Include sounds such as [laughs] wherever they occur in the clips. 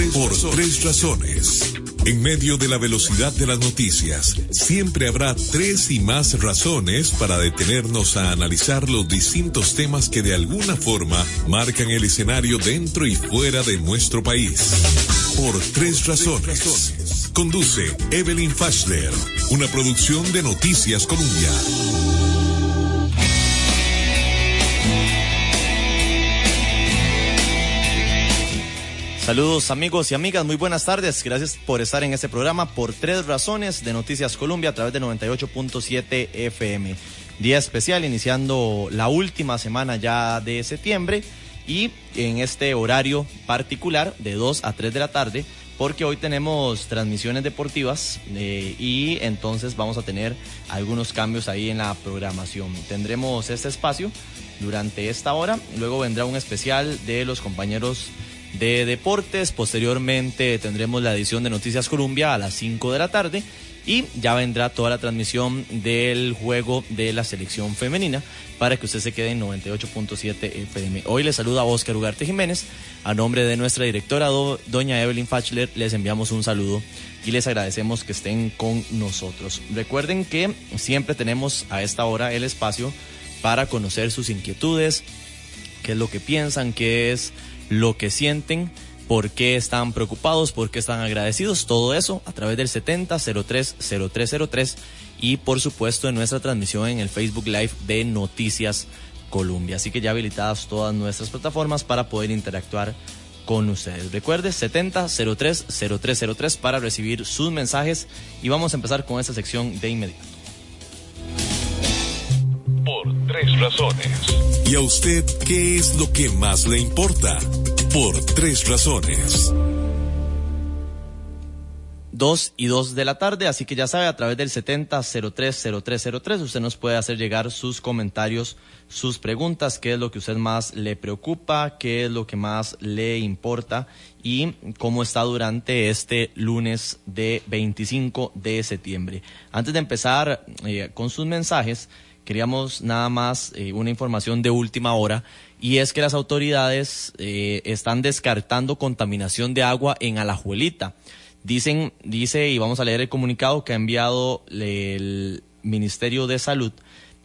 tres, por tres razones. En medio de la velocidad de las noticias, siempre habrá tres y más razones para detenernos a analizar los distintos temas que de alguna forma marcan el escenario dentro y fuera de nuestro país. Por tres razones. Conduce Evelyn Fashler, una producción de Noticias Colombia. Saludos amigos y amigas, muy buenas tardes. Gracias por estar en este programa por tres razones de Noticias Colombia a través de 98.7 FM. Día especial iniciando la última semana ya de septiembre y en este horario particular de 2 a 3 de la tarde porque hoy tenemos transmisiones deportivas eh, y entonces vamos a tener algunos cambios ahí en la programación. Tendremos este espacio durante esta hora, luego vendrá un especial de los compañeros de deportes. Posteriormente tendremos la edición de Noticias Colombia a las 5 de la tarde y ya vendrá toda la transmisión del juego de la selección femenina para que usted se quede en 98.7 FM. Hoy le saluda Oscar Ugarte Jiménez. A nombre de nuestra directora, doña Evelyn Fachler, les enviamos un saludo y les agradecemos que estén con nosotros. Recuerden que siempre tenemos a esta hora el espacio para conocer sus inquietudes, qué es lo que piensan, qué es lo que sienten, por qué están preocupados, por qué están agradecidos, todo eso a través del 70030303 y por supuesto en nuestra transmisión en el Facebook Live de Noticias Colombia. Así que ya habilitadas todas nuestras plataformas para poder interactuar con ustedes. Recuerde 70030303 para recibir sus mensajes y vamos a empezar con esta sección de inmediato. Tres razones. ¿Y a usted qué es lo que más le importa? Por tres razones. Dos y dos de la tarde, así que ya sabe, a través del 70030303 usted nos puede hacer llegar sus comentarios, sus preguntas, qué es lo que usted más le preocupa, qué es lo que más le importa y cómo está durante este lunes de 25 de septiembre. Antes de empezar eh, con sus mensajes, queríamos nada más eh, una información de última hora y es que las autoridades eh, están descartando contaminación de agua en Alajuelita. Dicen, dice, y vamos a leer el comunicado que ha enviado el Ministerio de Salud,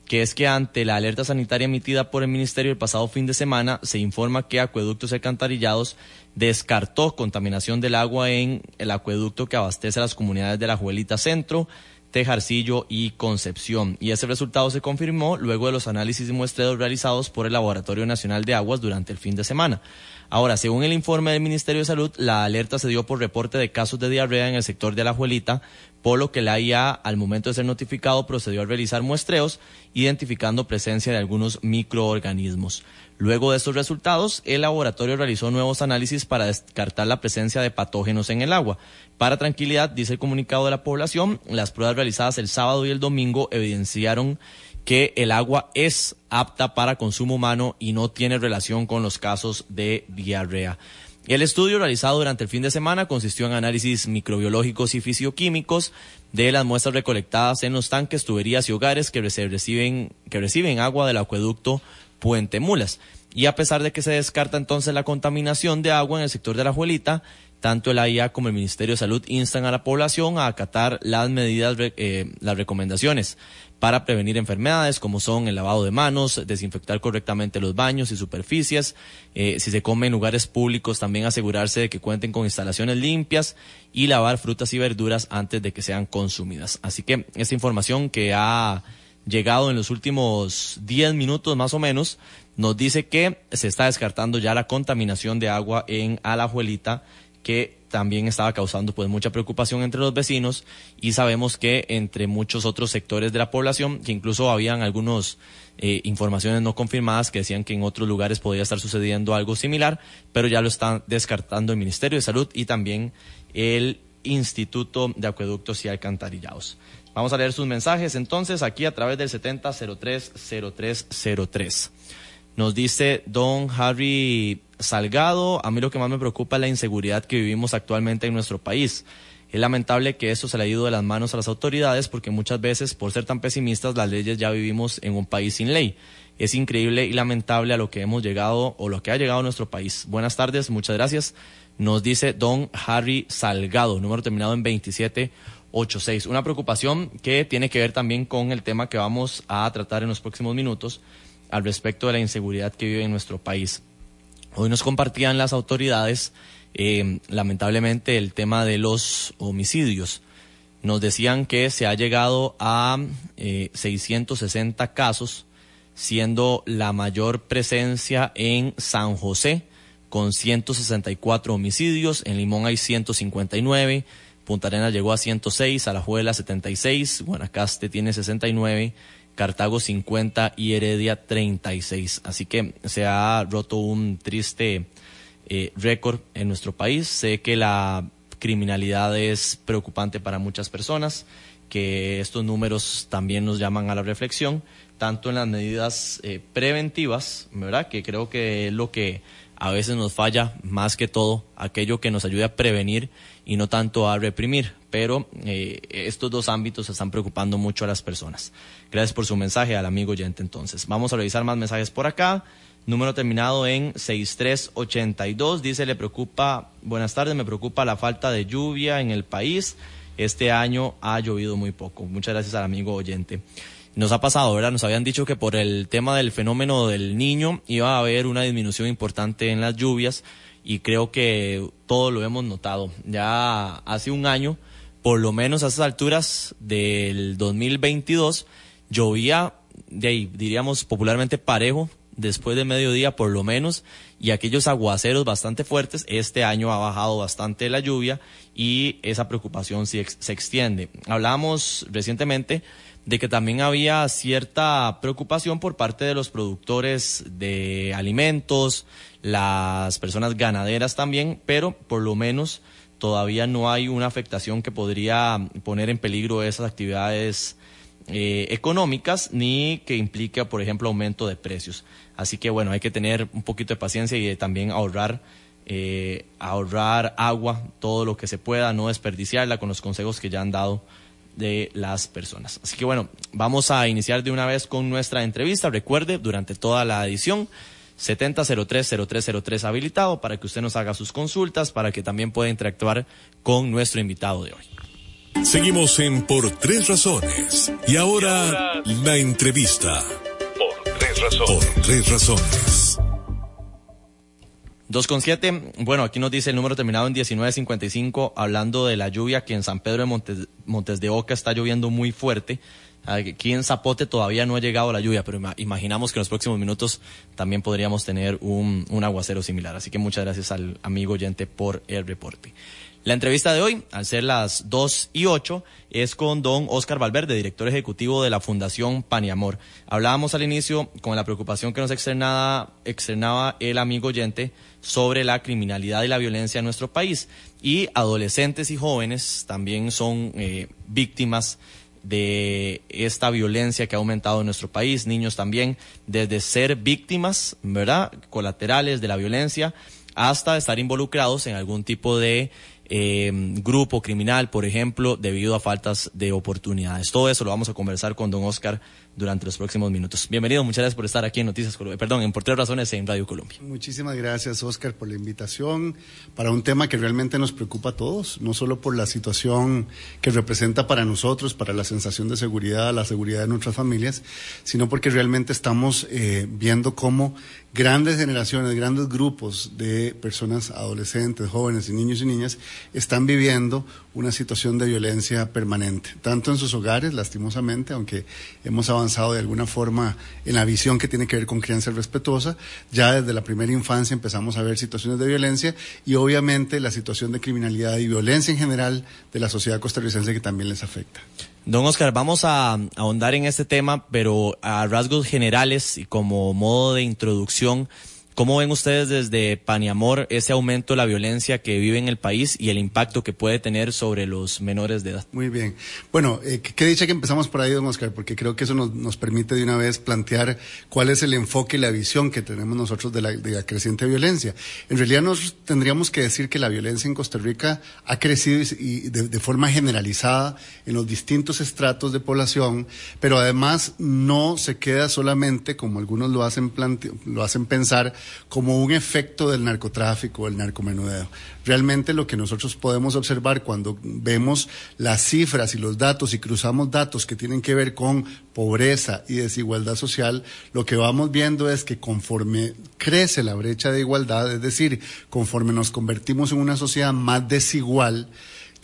que es que ante la alerta sanitaria emitida por el Ministerio el pasado fin de semana, se informa que Acueductos Alcantarillados descartó contaminación del agua en el acueducto que abastece a las comunidades de la Juelita Centro, Tejarcillo y Concepción. Y ese resultado se confirmó luego de los análisis y muestreos realizados por el Laboratorio Nacional de Aguas durante el fin de semana. Ahora, según el informe del Ministerio de Salud, la alerta se dio por reporte de casos de diarrea en el sector de la Juelita, por lo que la IA, al momento de ser notificado, procedió a realizar muestreos, identificando presencia de algunos microorganismos. Luego de estos resultados, el laboratorio realizó nuevos análisis para descartar la presencia de patógenos en el agua. Para tranquilidad, dice el comunicado de la población, las pruebas realizadas el sábado y el domingo evidenciaron que el agua es apta para consumo humano y no tiene relación con los casos de diarrea. El estudio realizado durante el fin de semana consistió en análisis microbiológicos y fisioquímicos de las muestras recolectadas en los tanques, tuberías y hogares que reciben, que reciben agua del acueducto Puente Mulas. Y a pesar de que se descarta entonces la contaminación de agua en el sector de la Juelita, tanto el AIA como el Ministerio de Salud instan a la población a acatar las medidas, eh, las recomendaciones para prevenir enfermedades como son el lavado de manos, desinfectar correctamente los baños y superficies, eh, si se come en lugares públicos también asegurarse de que cuenten con instalaciones limpias y lavar frutas y verduras antes de que sean consumidas. Así que esta información que ha llegado en los últimos 10 minutos más o menos nos dice que se está descartando ya la contaminación de agua en Alajuelita que también estaba causando pues mucha preocupación entre los vecinos y sabemos que entre muchos otros sectores de la población, que incluso habían algunas eh, informaciones no confirmadas que decían que en otros lugares podría estar sucediendo algo similar, pero ya lo están descartando el Ministerio de Salud y también el Instituto de Acueductos y Alcantarillados. Vamos a leer sus mensajes entonces aquí a través del 70030303. Nos dice don Harry Salgado, a mí lo que más me preocupa es la inseguridad que vivimos actualmente en nuestro país. Es lamentable que esto se le haya ido de las manos a las autoridades porque muchas veces, por ser tan pesimistas, las leyes ya vivimos en un país sin ley. Es increíble y lamentable a lo que hemos llegado o lo que ha llegado a nuestro país. Buenas tardes, muchas gracias. Nos dice don Harry Salgado, número terminado en 2786. Una preocupación que tiene que ver también con el tema que vamos a tratar en los próximos minutos al respecto de la inseguridad que vive en nuestro país. Hoy nos compartían las autoridades, eh, lamentablemente, el tema de los homicidios. Nos decían que se ha llegado a 660 eh, casos, siendo la mayor presencia en San José, con 164 homicidios, en Limón hay 159, Punta Arenas llegó a 106, Alajuela 76, Guanacaste tiene 69, Cartago 50 y Heredia 36. Así que se ha roto un triste eh, récord en nuestro país. Sé que la criminalidad es preocupante para muchas personas, que estos números también nos llaman a la reflexión, tanto en las medidas eh, preventivas, ¿verdad? Que creo que es lo que a veces nos falla más que todo, aquello que nos ayude a prevenir y no tanto a reprimir. Pero eh, estos dos ámbitos están preocupando mucho a las personas. Gracias por su mensaje al amigo oyente entonces. Vamos a revisar más mensajes por acá. Número terminado en 6382. Dice, le preocupa, buenas tardes, me preocupa la falta de lluvia en el país. Este año ha llovido muy poco. Muchas gracias al amigo oyente. Nos ha pasado, ¿verdad? Nos habían dicho que por el tema del fenómeno del niño iba a haber una disminución importante en las lluvias y creo que todo lo hemos notado. Ya hace un año, por lo menos a esas alturas del 2022, llovía, de ahí, diríamos popularmente parejo, después de mediodía por lo menos, y aquellos aguaceros bastante fuertes, este año ha bajado bastante la lluvia y esa preocupación se extiende. Hablamos recientemente de que también había cierta preocupación por parte de los productores de alimentos, las personas ganaderas también, pero por lo menos todavía no hay una afectación que podría poner en peligro esas actividades eh, económicas ni que implique, por ejemplo, aumento de precios. Así que bueno, hay que tener un poquito de paciencia y también ahorrar, eh, ahorrar agua, todo lo que se pueda, no desperdiciarla con los consejos que ya han dado de las personas. Así que bueno, vamos a iniciar de una vez con nuestra entrevista. Recuerde, durante toda la edición, 70030303 habilitado para que usted nos haga sus consultas, para que también pueda interactuar con nuestro invitado de hoy. Seguimos en Por Tres Razones. Y ahora, la entrevista. Por Tres Razones. Por Tres Razones. 2 con 7, bueno, aquí nos dice el número terminado en 1955, hablando de la lluvia que en San Pedro de Montes, Montes de Oca está lloviendo muy fuerte. Aquí en Zapote todavía no ha llegado la lluvia, pero imaginamos que en los próximos minutos también podríamos tener un, un aguacero similar. Así que muchas gracias al amigo oyente por el reporte. La entrevista de hoy, al ser las 2 y 8, es con don Oscar Valverde, director ejecutivo de la Fundación Paniamor. Hablábamos al inicio con la preocupación que nos externaba, externaba el amigo oyente sobre la criminalidad y la violencia en nuestro país. Y adolescentes y jóvenes también son eh, víctimas de esta violencia que ha aumentado en nuestro país, niños también, desde ser víctimas, ¿verdad?, colaterales de la violencia, hasta estar involucrados en algún tipo de eh, grupo criminal, por ejemplo, debido a faltas de oportunidades. Todo eso lo vamos a conversar con don Oscar durante los próximos minutos. Bienvenido, muchas gracias por estar aquí en Noticias Colombia, perdón, en Por Tres Razones en Radio Colombia. Muchísimas gracias, Oscar, por la invitación para un tema que realmente nos preocupa a todos, no solo por la situación que representa para nosotros, para la sensación de seguridad, la seguridad de nuestras familias, sino porque realmente estamos eh, viendo cómo grandes generaciones, grandes grupos de personas adolescentes, jóvenes y niños y niñas están viviendo una situación de violencia permanente, tanto en sus hogares, lastimosamente, aunque hemos avanzado de alguna forma en la visión que tiene que ver con crianza respetuosa, ya desde la primera infancia empezamos a ver situaciones de violencia y obviamente la situación de criminalidad y violencia en general de la sociedad costarricense que también les afecta. Don Oscar, vamos a ahondar en este tema, pero a rasgos generales y como modo de introducción, ¿Cómo ven ustedes desde Paniamor ese aumento de la violencia que vive en el país y el impacto que puede tener sobre los menores de edad? Muy bien. Bueno, eh, qué dicha que empezamos por ahí, don Oscar, porque creo que eso nos, permite de una vez plantear cuál es el enfoque y la visión que tenemos nosotros de la, creciente violencia. En realidad nos tendríamos que decir que la violencia en Costa Rica ha crecido y, de, forma generalizada en los distintos estratos de población, pero además no se queda solamente, como algunos lo hacen, lo hacen pensar, como un efecto del narcotráfico, el narcomenudeo. Realmente lo que nosotros podemos observar cuando vemos las cifras y los datos y cruzamos datos que tienen que ver con pobreza y desigualdad social, lo que vamos viendo es que conforme crece la brecha de igualdad, es decir, conforme nos convertimos en una sociedad más desigual,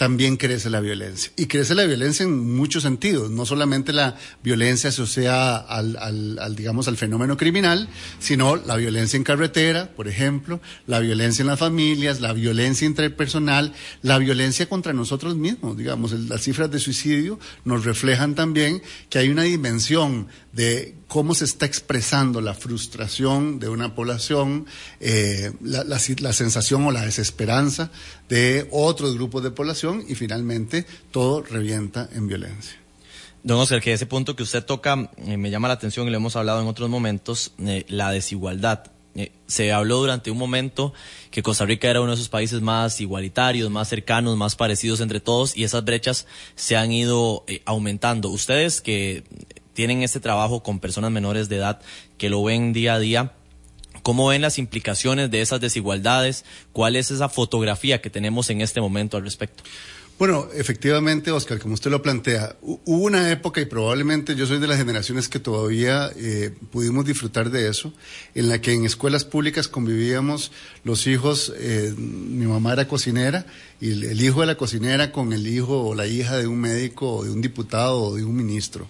también crece la violencia. Y crece la violencia en muchos sentidos, no solamente la violencia asociada al, al, al, digamos, al fenómeno criminal, sino la violencia en carretera, por ejemplo, la violencia en las familias, la violencia interpersonal, la violencia contra nosotros mismos, digamos, las cifras de suicidio nos reflejan también que hay una dimensión de cómo se está expresando la frustración de una población, eh, la, la, la, sensación o la desesperanza de otros grupos de población y finalmente todo revienta en violencia. Don Oscar, que ese punto que usted toca eh, me llama la atención y lo hemos hablado en otros momentos, eh, la desigualdad. Eh, se habló durante un momento que Costa Rica era uno de esos países más igualitarios, más cercanos, más parecidos entre todos y esas brechas se han ido aumentando. Ustedes que tienen este trabajo con personas menores de edad que lo ven día a día. ¿Cómo ven las implicaciones de esas desigualdades? ¿Cuál es esa fotografía que tenemos en este momento al respecto? Bueno, efectivamente, Oscar, como usted lo plantea, hubo una época, y probablemente yo soy de las generaciones que todavía eh, pudimos disfrutar de eso, en la que en escuelas públicas convivíamos los hijos, eh, mi mamá era cocinera, y el, el, hijo de la cocinera con el hijo o la hija de un médico o de un diputado o de un ministro.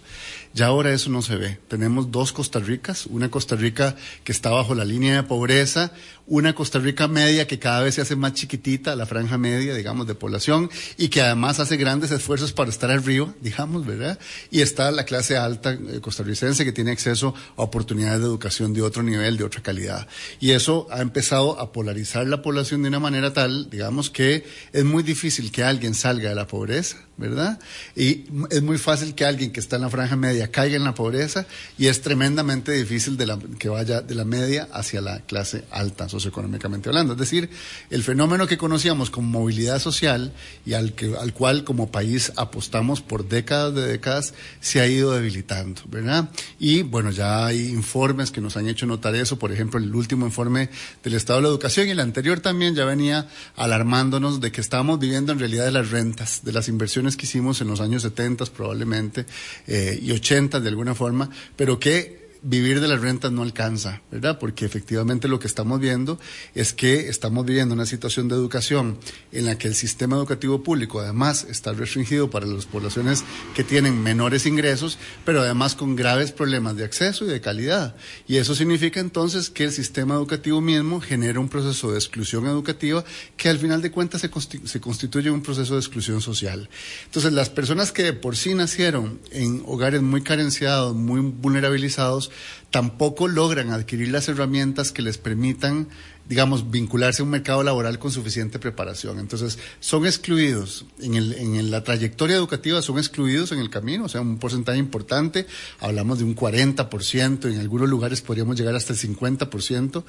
Ya ahora eso no se ve. Tenemos dos Costa Ricas, una Costa Rica que está bajo la línea de pobreza, una Costa Rica media que cada vez se hace más chiquitita, la franja media, digamos, de población, y que además hace grandes esfuerzos para estar arriba, digamos, ¿verdad? Y está la clase alta eh, costarricense que tiene acceso a oportunidades de educación de otro nivel, de otra calidad. Y eso ha empezado a polarizar la población de una manera tal, digamos, que es muy difícil que alguien salga de la pobreza, ¿verdad? Y es muy fácil que alguien que está en la franja media caiga en la pobreza y es tremendamente difícil que vaya de la media hacia la clase alta socioeconómicamente hablando. Es decir, el fenómeno que conocíamos como movilidad social y al, que, al cual como país apostamos por décadas de décadas se ha ido debilitando, ¿verdad? Y bueno, ya hay informes que nos han hecho notar eso, por ejemplo, el último informe del Estado de la Educación y el anterior también ya venía alarmándonos de que estábamos viviendo en realidad de las rentas, de las inversiones que hicimos en los años 70 probablemente eh, y 80 de alguna forma, pero que vivir de las rentas no alcanza, ¿verdad? Porque efectivamente lo que estamos viendo es que estamos viviendo una situación de educación en la que el sistema educativo público además está restringido para las poblaciones que tienen menores ingresos, pero además con graves problemas de acceso y de calidad. Y eso significa entonces que el sistema educativo mismo genera un proceso de exclusión educativa que al final de cuentas se, constitu se constituye un proceso de exclusión social. Entonces las personas que por sí nacieron en hogares muy carenciados, muy vulnerabilizados, tampoco logran adquirir las herramientas que les permitan digamos, vincularse a un mercado laboral con suficiente preparación. Entonces, son excluidos en, en la trayectoria educativa, son excluidos en el camino, o sea, un porcentaje importante, hablamos de un 40%, en algunos lugares podríamos llegar hasta el 50%,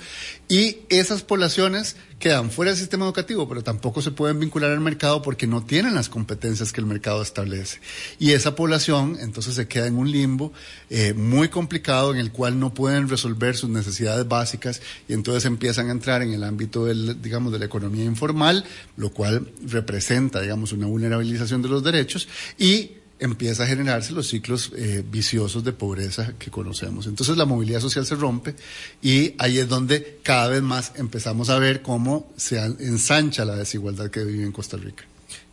y esas poblaciones quedan fuera del sistema educativo, pero tampoco se pueden vincular al mercado porque no tienen las competencias que el mercado establece. Y esa población entonces se queda en un limbo eh, muy complicado en el cual no pueden resolver sus necesidades básicas y entonces empiezan a entrar en el ámbito del, digamos, de la economía informal, lo cual representa, digamos, una vulnerabilización de los derechos y empieza a generarse los ciclos eh, viciosos de pobreza que conocemos. Entonces la movilidad social se rompe y ahí es donde cada vez más empezamos a ver cómo se ensancha la desigualdad que vive en Costa Rica.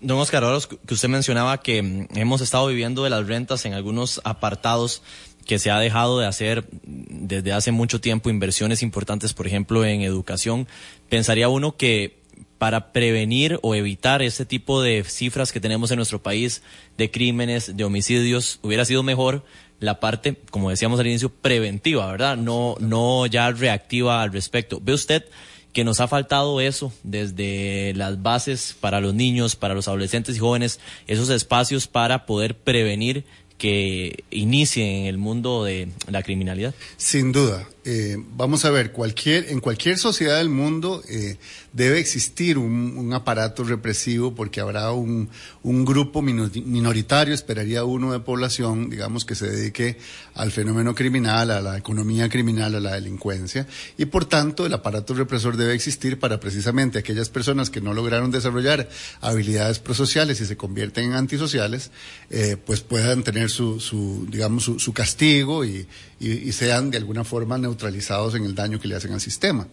Don Oscar, ahora que usted mencionaba que mm, hemos estado viviendo de las rentas en algunos apartados que se ha dejado de hacer desde hace mucho tiempo inversiones importantes, por ejemplo, en educación, pensaría uno que para prevenir o evitar ese tipo de cifras que tenemos en nuestro país de crímenes, de homicidios, hubiera sido mejor la parte, como decíamos al inicio, preventiva, ¿verdad? No, no ya reactiva al respecto. ¿Ve usted que nos ha faltado eso desde las bases para los niños, para los adolescentes y jóvenes, esos espacios para poder prevenir que inicie en el mundo de la criminalidad? Sin duda. Eh, vamos a ver, cualquier, en cualquier sociedad del mundo eh, debe existir un, aparato represivo porque habrá un, grupo minoritario, esperaría uno de población, digamos, que se dedique al fenómeno criminal, a la economía criminal, a la delincuencia, y por tanto el aparato represor debe existir para precisamente aquellas personas que no lograron desarrollar habilidades prosociales y se convierten en antisociales, eh, pues puedan tener su, su digamos, su, castigo y, y sean de alguna forma neutralizados en el daño que le hacen al sistema.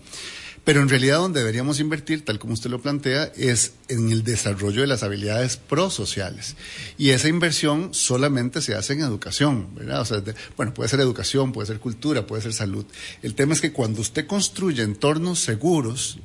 Pero en realidad donde deberíamos invertir, tal como usted lo plantea, es en el desarrollo de las habilidades prosociales. Y esa inversión solamente se hace en educación, ¿verdad? O sea, bueno, puede ser educación, puede ser cultura, puede ser salud. El tema es que cuando usted construye entornos seguros,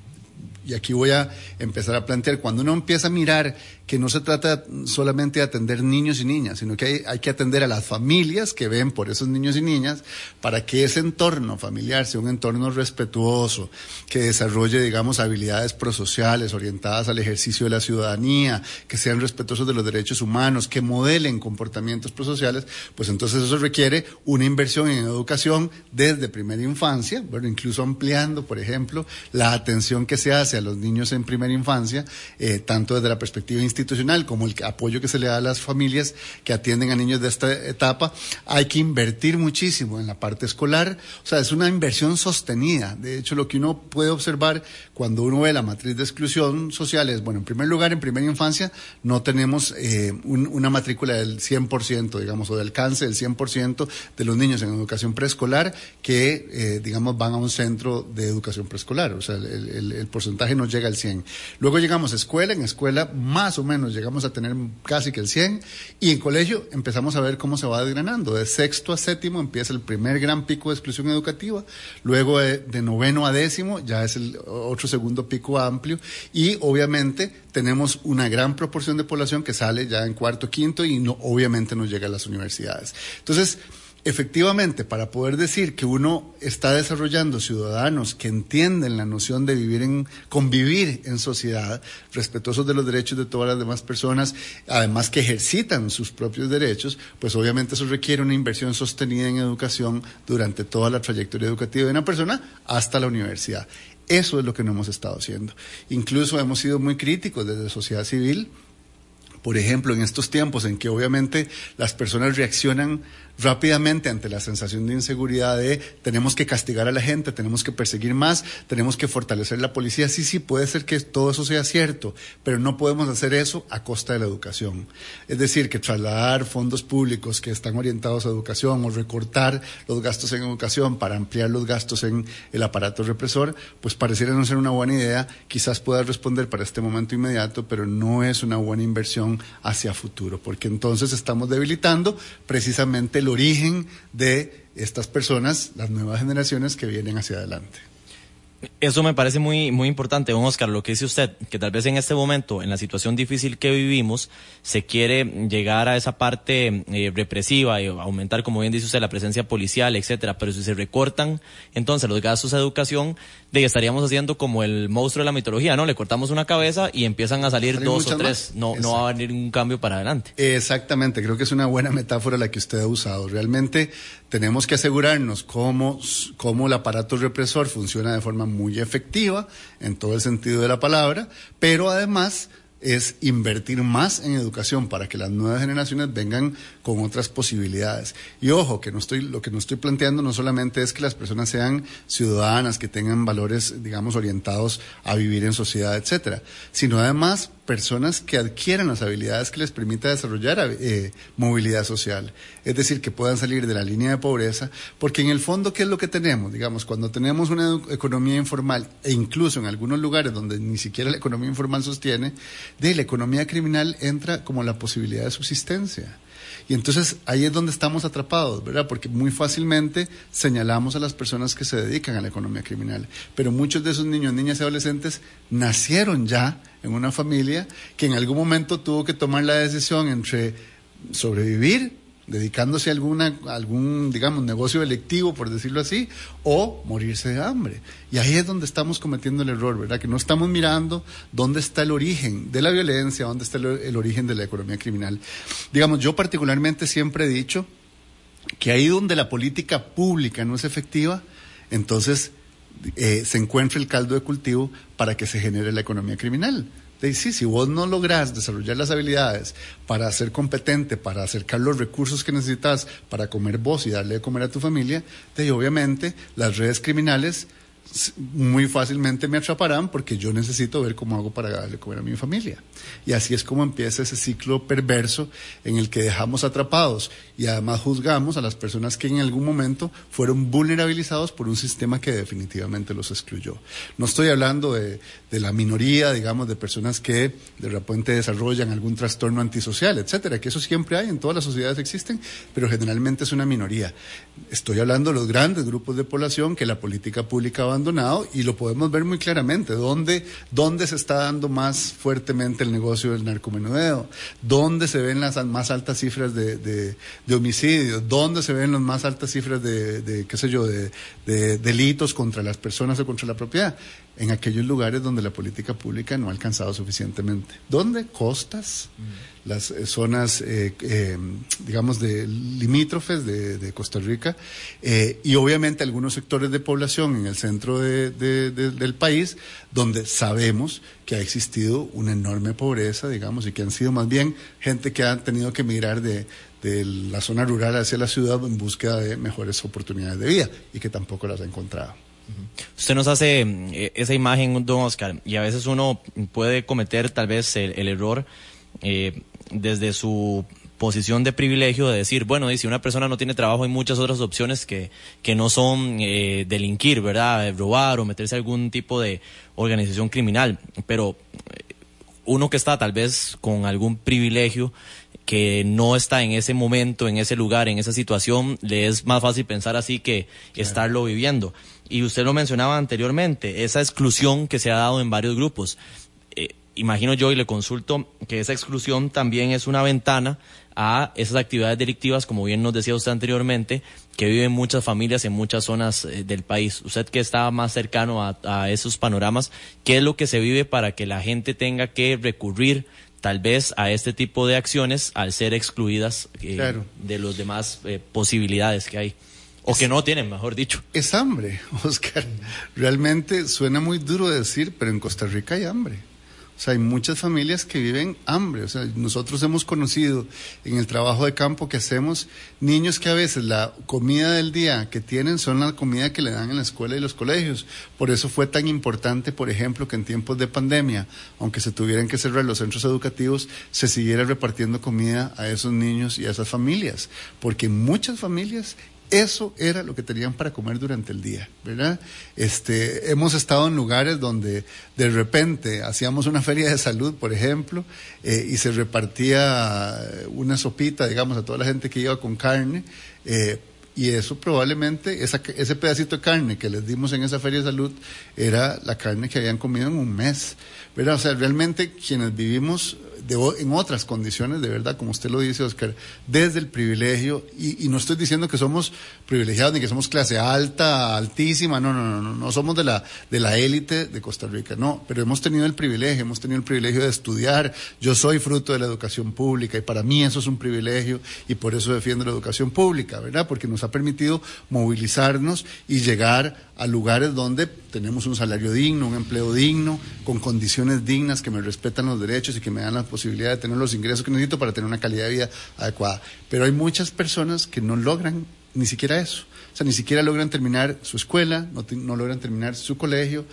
y aquí voy a empezar a plantear, cuando uno empieza a mirar que no se trata solamente de atender niños y niñas, sino que hay, que atender a las familias que ven por esos niños y niñas para que ese entorno familiar sea un entorno respetuoso, que desarrolle, digamos, habilidades prosociales orientadas al ejercicio de la ciudadanía, que sean respetuosos de los derechos humanos, que modelen comportamientos prosociales, pues entonces eso requiere una inversión en educación desde primera infancia, bueno, incluso ampliando, por ejemplo, la atención que se hace a los niños en primera infancia, eh, tanto desde la perspectiva institucional, como el apoyo que se le da a las familias que atienden a niños de esta etapa, hay que invertir muchísimo en la parte escolar. O sea, es una inversión sostenida. De hecho, lo que uno puede observar cuando uno ve la matriz de exclusión social es, bueno, en primer lugar, en primera infancia, no tenemos eh, una matrícula del 100%, digamos, o de alcance del 100% de los niños en educación preescolar que, eh, digamos, van a un centro de educación preescolar. O sea, el, el porcentaje no llega al 100. Luego llegamos a escuela, en escuela más o menos menos llegamos a tener casi que el 100 y en colegio empezamos a ver cómo se va desgranando. De sexto a séptimo empieza el primer gran pico de exclusión educativa, luego de, noveno a décimo ya es el otro segundo pico amplio y obviamente tenemos una gran proporción de población que sale ya en cuarto, quinto y no, obviamente no llega a las universidades. Entonces, Efectivamente, para poder decir que uno está desarrollando ciudadanos que entienden la noción de vivir en, convivir en sociedad, respetuosos de los derechos de todas las demás personas, además que ejercitan sus propios derechos, pues obviamente eso requiere una inversión sostenida en educación durante toda la trayectoria educativa de una persona hasta la universidad. Eso es lo que no hemos estado haciendo. Incluso hemos sido muy críticos desde sociedad civil por ejemplo, en estos tiempos en que obviamente las personas reaccionan rápidamente ante la sensación de inseguridad de tenemos que castigar a la gente, tenemos que perseguir más, tenemos que fortalecer la policía. Sí, sí, puede ser que todo eso sea cierto, pero no podemos hacer eso a costa de la educación. Es decir, que trasladar fondos públicos que están orientados a educación o recortar los gastos en educación para ampliar los gastos en el aparato represor, pues pareciera no ser una buena idea. Quizás pueda responder para este momento inmediato, pero no es una buena inversión hacia futuro, porque entonces estamos debilitando precisamente el origen de estas personas, las nuevas generaciones que vienen hacia adelante. Eso me parece muy, muy importante, don Oscar, lo que dice usted, que tal vez en este momento, en la situación difícil que vivimos, se quiere llegar a esa parte eh, represiva y aumentar, como bien dice usted, la presencia policial, etcétera, pero si se recortan entonces los gastos de educación, de estaríamos haciendo como el monstruo de la mitología, ¿no? Le cortamos una cabeza y empiezan a salir dos o tres, no, no va a venir un cambio para adelante. Exactamente, creo que es una buena metáfora la que usted ha usado. Realmente tenemos que asegurarnos cómo, cómo el aparato represor funciona de forma muy efectiva en todo el sentido de la palabra, pero además es invertir más en educación para que las nuevas generaciones vengan con otras posibilidades. Y ojo, que no estoy, lo que no estoy planteando no solamente es que las personas sean ciudadanas, que tengan valores, digamos, orientados a vivir en sociedad, etcétera, sino además personas que adquieran las habilidades que les permita desarrollar eh, movilidad social, es decir, que puedan salir de la línea de pobreza, porque en el fondo, ¿qué es lo que tenemos? Digamos, cuando tenemos una economía informal, e incluso en algunos lugares donde ni siquiera la economía informal sostiene, de la economía criminal entra como la posibilidad de subsistencia. Y entonces ahí es donde estamos atrapados, ¿verdad? Porque muy fácilmente señalamos a las personas que se dedican a la economía criminal. Pero muchos de esos niños, niñas y adolescentes nacieron ya en una familia que en algún momento tuvo que tomar la decisión entre sobrevivir dedicándose a alguna, algún, digamos, negocio electivo, por decirlo así, o morirse de hambre. Y ahí es donde estamos cometiendo el error, ¿verdad? Que no estamos mirando dónde está el origen de la violencia, dónde está el, origen de la economía criminal. Digamos, yo particularmente siempre he dicho que ahí donde la política pública no es efectiva, entonces eh, se encuentra el caldo de cultivo para que se genere la economía criminal sí, si vos no lográs desarrollar las habilidades para ser competente, para acercar los recursos que necesitas para comer vos y darle de comer a tu familia, de obviamente las redes criminales muy fácilmente me atraparán porque yo necesito ver cómo hago para darle comer a mi familia. Y así es como empieza ese ciclo perverso en el que dejamos atrapados y además juzgamos a las personas que en algún momento fueron vulnerabilizados por un sistema que definitivamente los excluyó. No estoy hablando de, de la minoría, digamos, de personas que de repente desarrollan algún trastorno antisocial, etcétera, que eso siempre hay, en todas las sociedades existen, pero generalmente es una minoría. Estoy hablando de los grandes grupos de población que la política pública abandonado y lo podemos ver muy claramente. ¿Dónde, dónde se está dando más fuertemente el negocio del narcomenudeo? ¿Dónde se ven las más altas cifras de, de, homicidios? ¿Dónde se ven las más altas cifras de, qué sé yo, de, delitos contra las personas o contra la propiedad? En aquellos lugares donde la política pública no ha alcanzado suficientemente. ¿Dónde? Costas. Mm las eh, zonas, eh, eh, digamos, de limítrofes de, Costa Rica y obviamente algunos sectores de población en el centro del país donde sabemos que ha existido una enorme pobreza, digamos, y que han sido más bien gente que ha tenido que emigrar de, la zona rural hacia la ciudad en búsqueda de mejores oportunidades de vida y que tampoco las ha encontrado. Usted nos hace esa imagen, don Oscar, y a veces uno puede cometer tal vez el, error desde su posición de privilegio de decir, bueno, y si una persona no tiene trabajo hay muchas otras opciones que, que no son eh, delinquir, ¿verdad? Robar o meterse a algún tipo de organización criminal. Pero eh, uno que está tal vez con algún privilegio que no está en ese momento, en ese lugar, en esa situación, le es más fácil pensar así que estarlo viviendo. Y usted lo mencionaba anteriormente, esa exclusión que se ha dado en varios grupos imagino yo y le consulto que esa exclusión también es una ventana a esas actividades delictivas, como bien nos decía usted anteriormente, que viven muchas familias en muchas zonas eh, del país. Usted que está más cercano a, esos panoramas, ¿qué es lo que se vive para que la gente tenga que recurrir tal vez a este tipo de acciones al ser excluidas eh, de los demás eh, posibilidades que hay? O que no tienen, mejor dicho. Es hambre, [laughs] Oscar. Realmente suena muy duro decir, pero en Costa Rica hay hambre. O sea, hay muchas familias que viven hambre. O sea, nosotros hemos conocido en el trabajo de campo que hacemos niños que a veces la comida del día que tienen son la comida que le dan en la escuela y los colegios. Por eso fue tan importante, por ejemplo, que en tiempos de pandemia, aunque se tuvieran que cerrar los centros educativos, se siguiera repartiendo comida a esos niños y a esas familias. Porque muchas familias eso era lo que tenían para comer durante el día, ¿verdad? Este, hemos estado en lugares donde de repente hacíamos una feria de salud, por ejemplo, eh, y se repartía una sopita, digamos, a toda la gente que iba con carne. Eh, y eso probablemente, ese pedacito de carne que les dimos en esa feria de salud era la carne que habían comido en un mes. ¿verdad? O sea, realmente quienes vivimos en otras condiciones, de verdad, como usted lo dice, Oscar, desde el privilegio, y, no estoy diciendo que somos privilegiados ni que somos clase alta, altísima, no, no, no, no, no somos de la, de la élite de Costa Rica, no, pero hemos tenido el privilegio, hemos tenido el privilegio de estudiar, yo soy fruto de la educación pública y para mí eso es un privilegio y por eso defiendo la educación pública, ¿verdad? Porque ha permitido movilizarnos y llegar a lugares donde tenemos un salario digno, un empleo digno, con condiciones dignas que me respetan los derechos y que me dan la posibilidad de tener los ingresos que necesito para tener una calidad de vida adecuada. Pero hay muchas personas que no logran ni siquiera eso. O sea, ni siquiera logran terminar su escuela, no, logran terminar su colegio,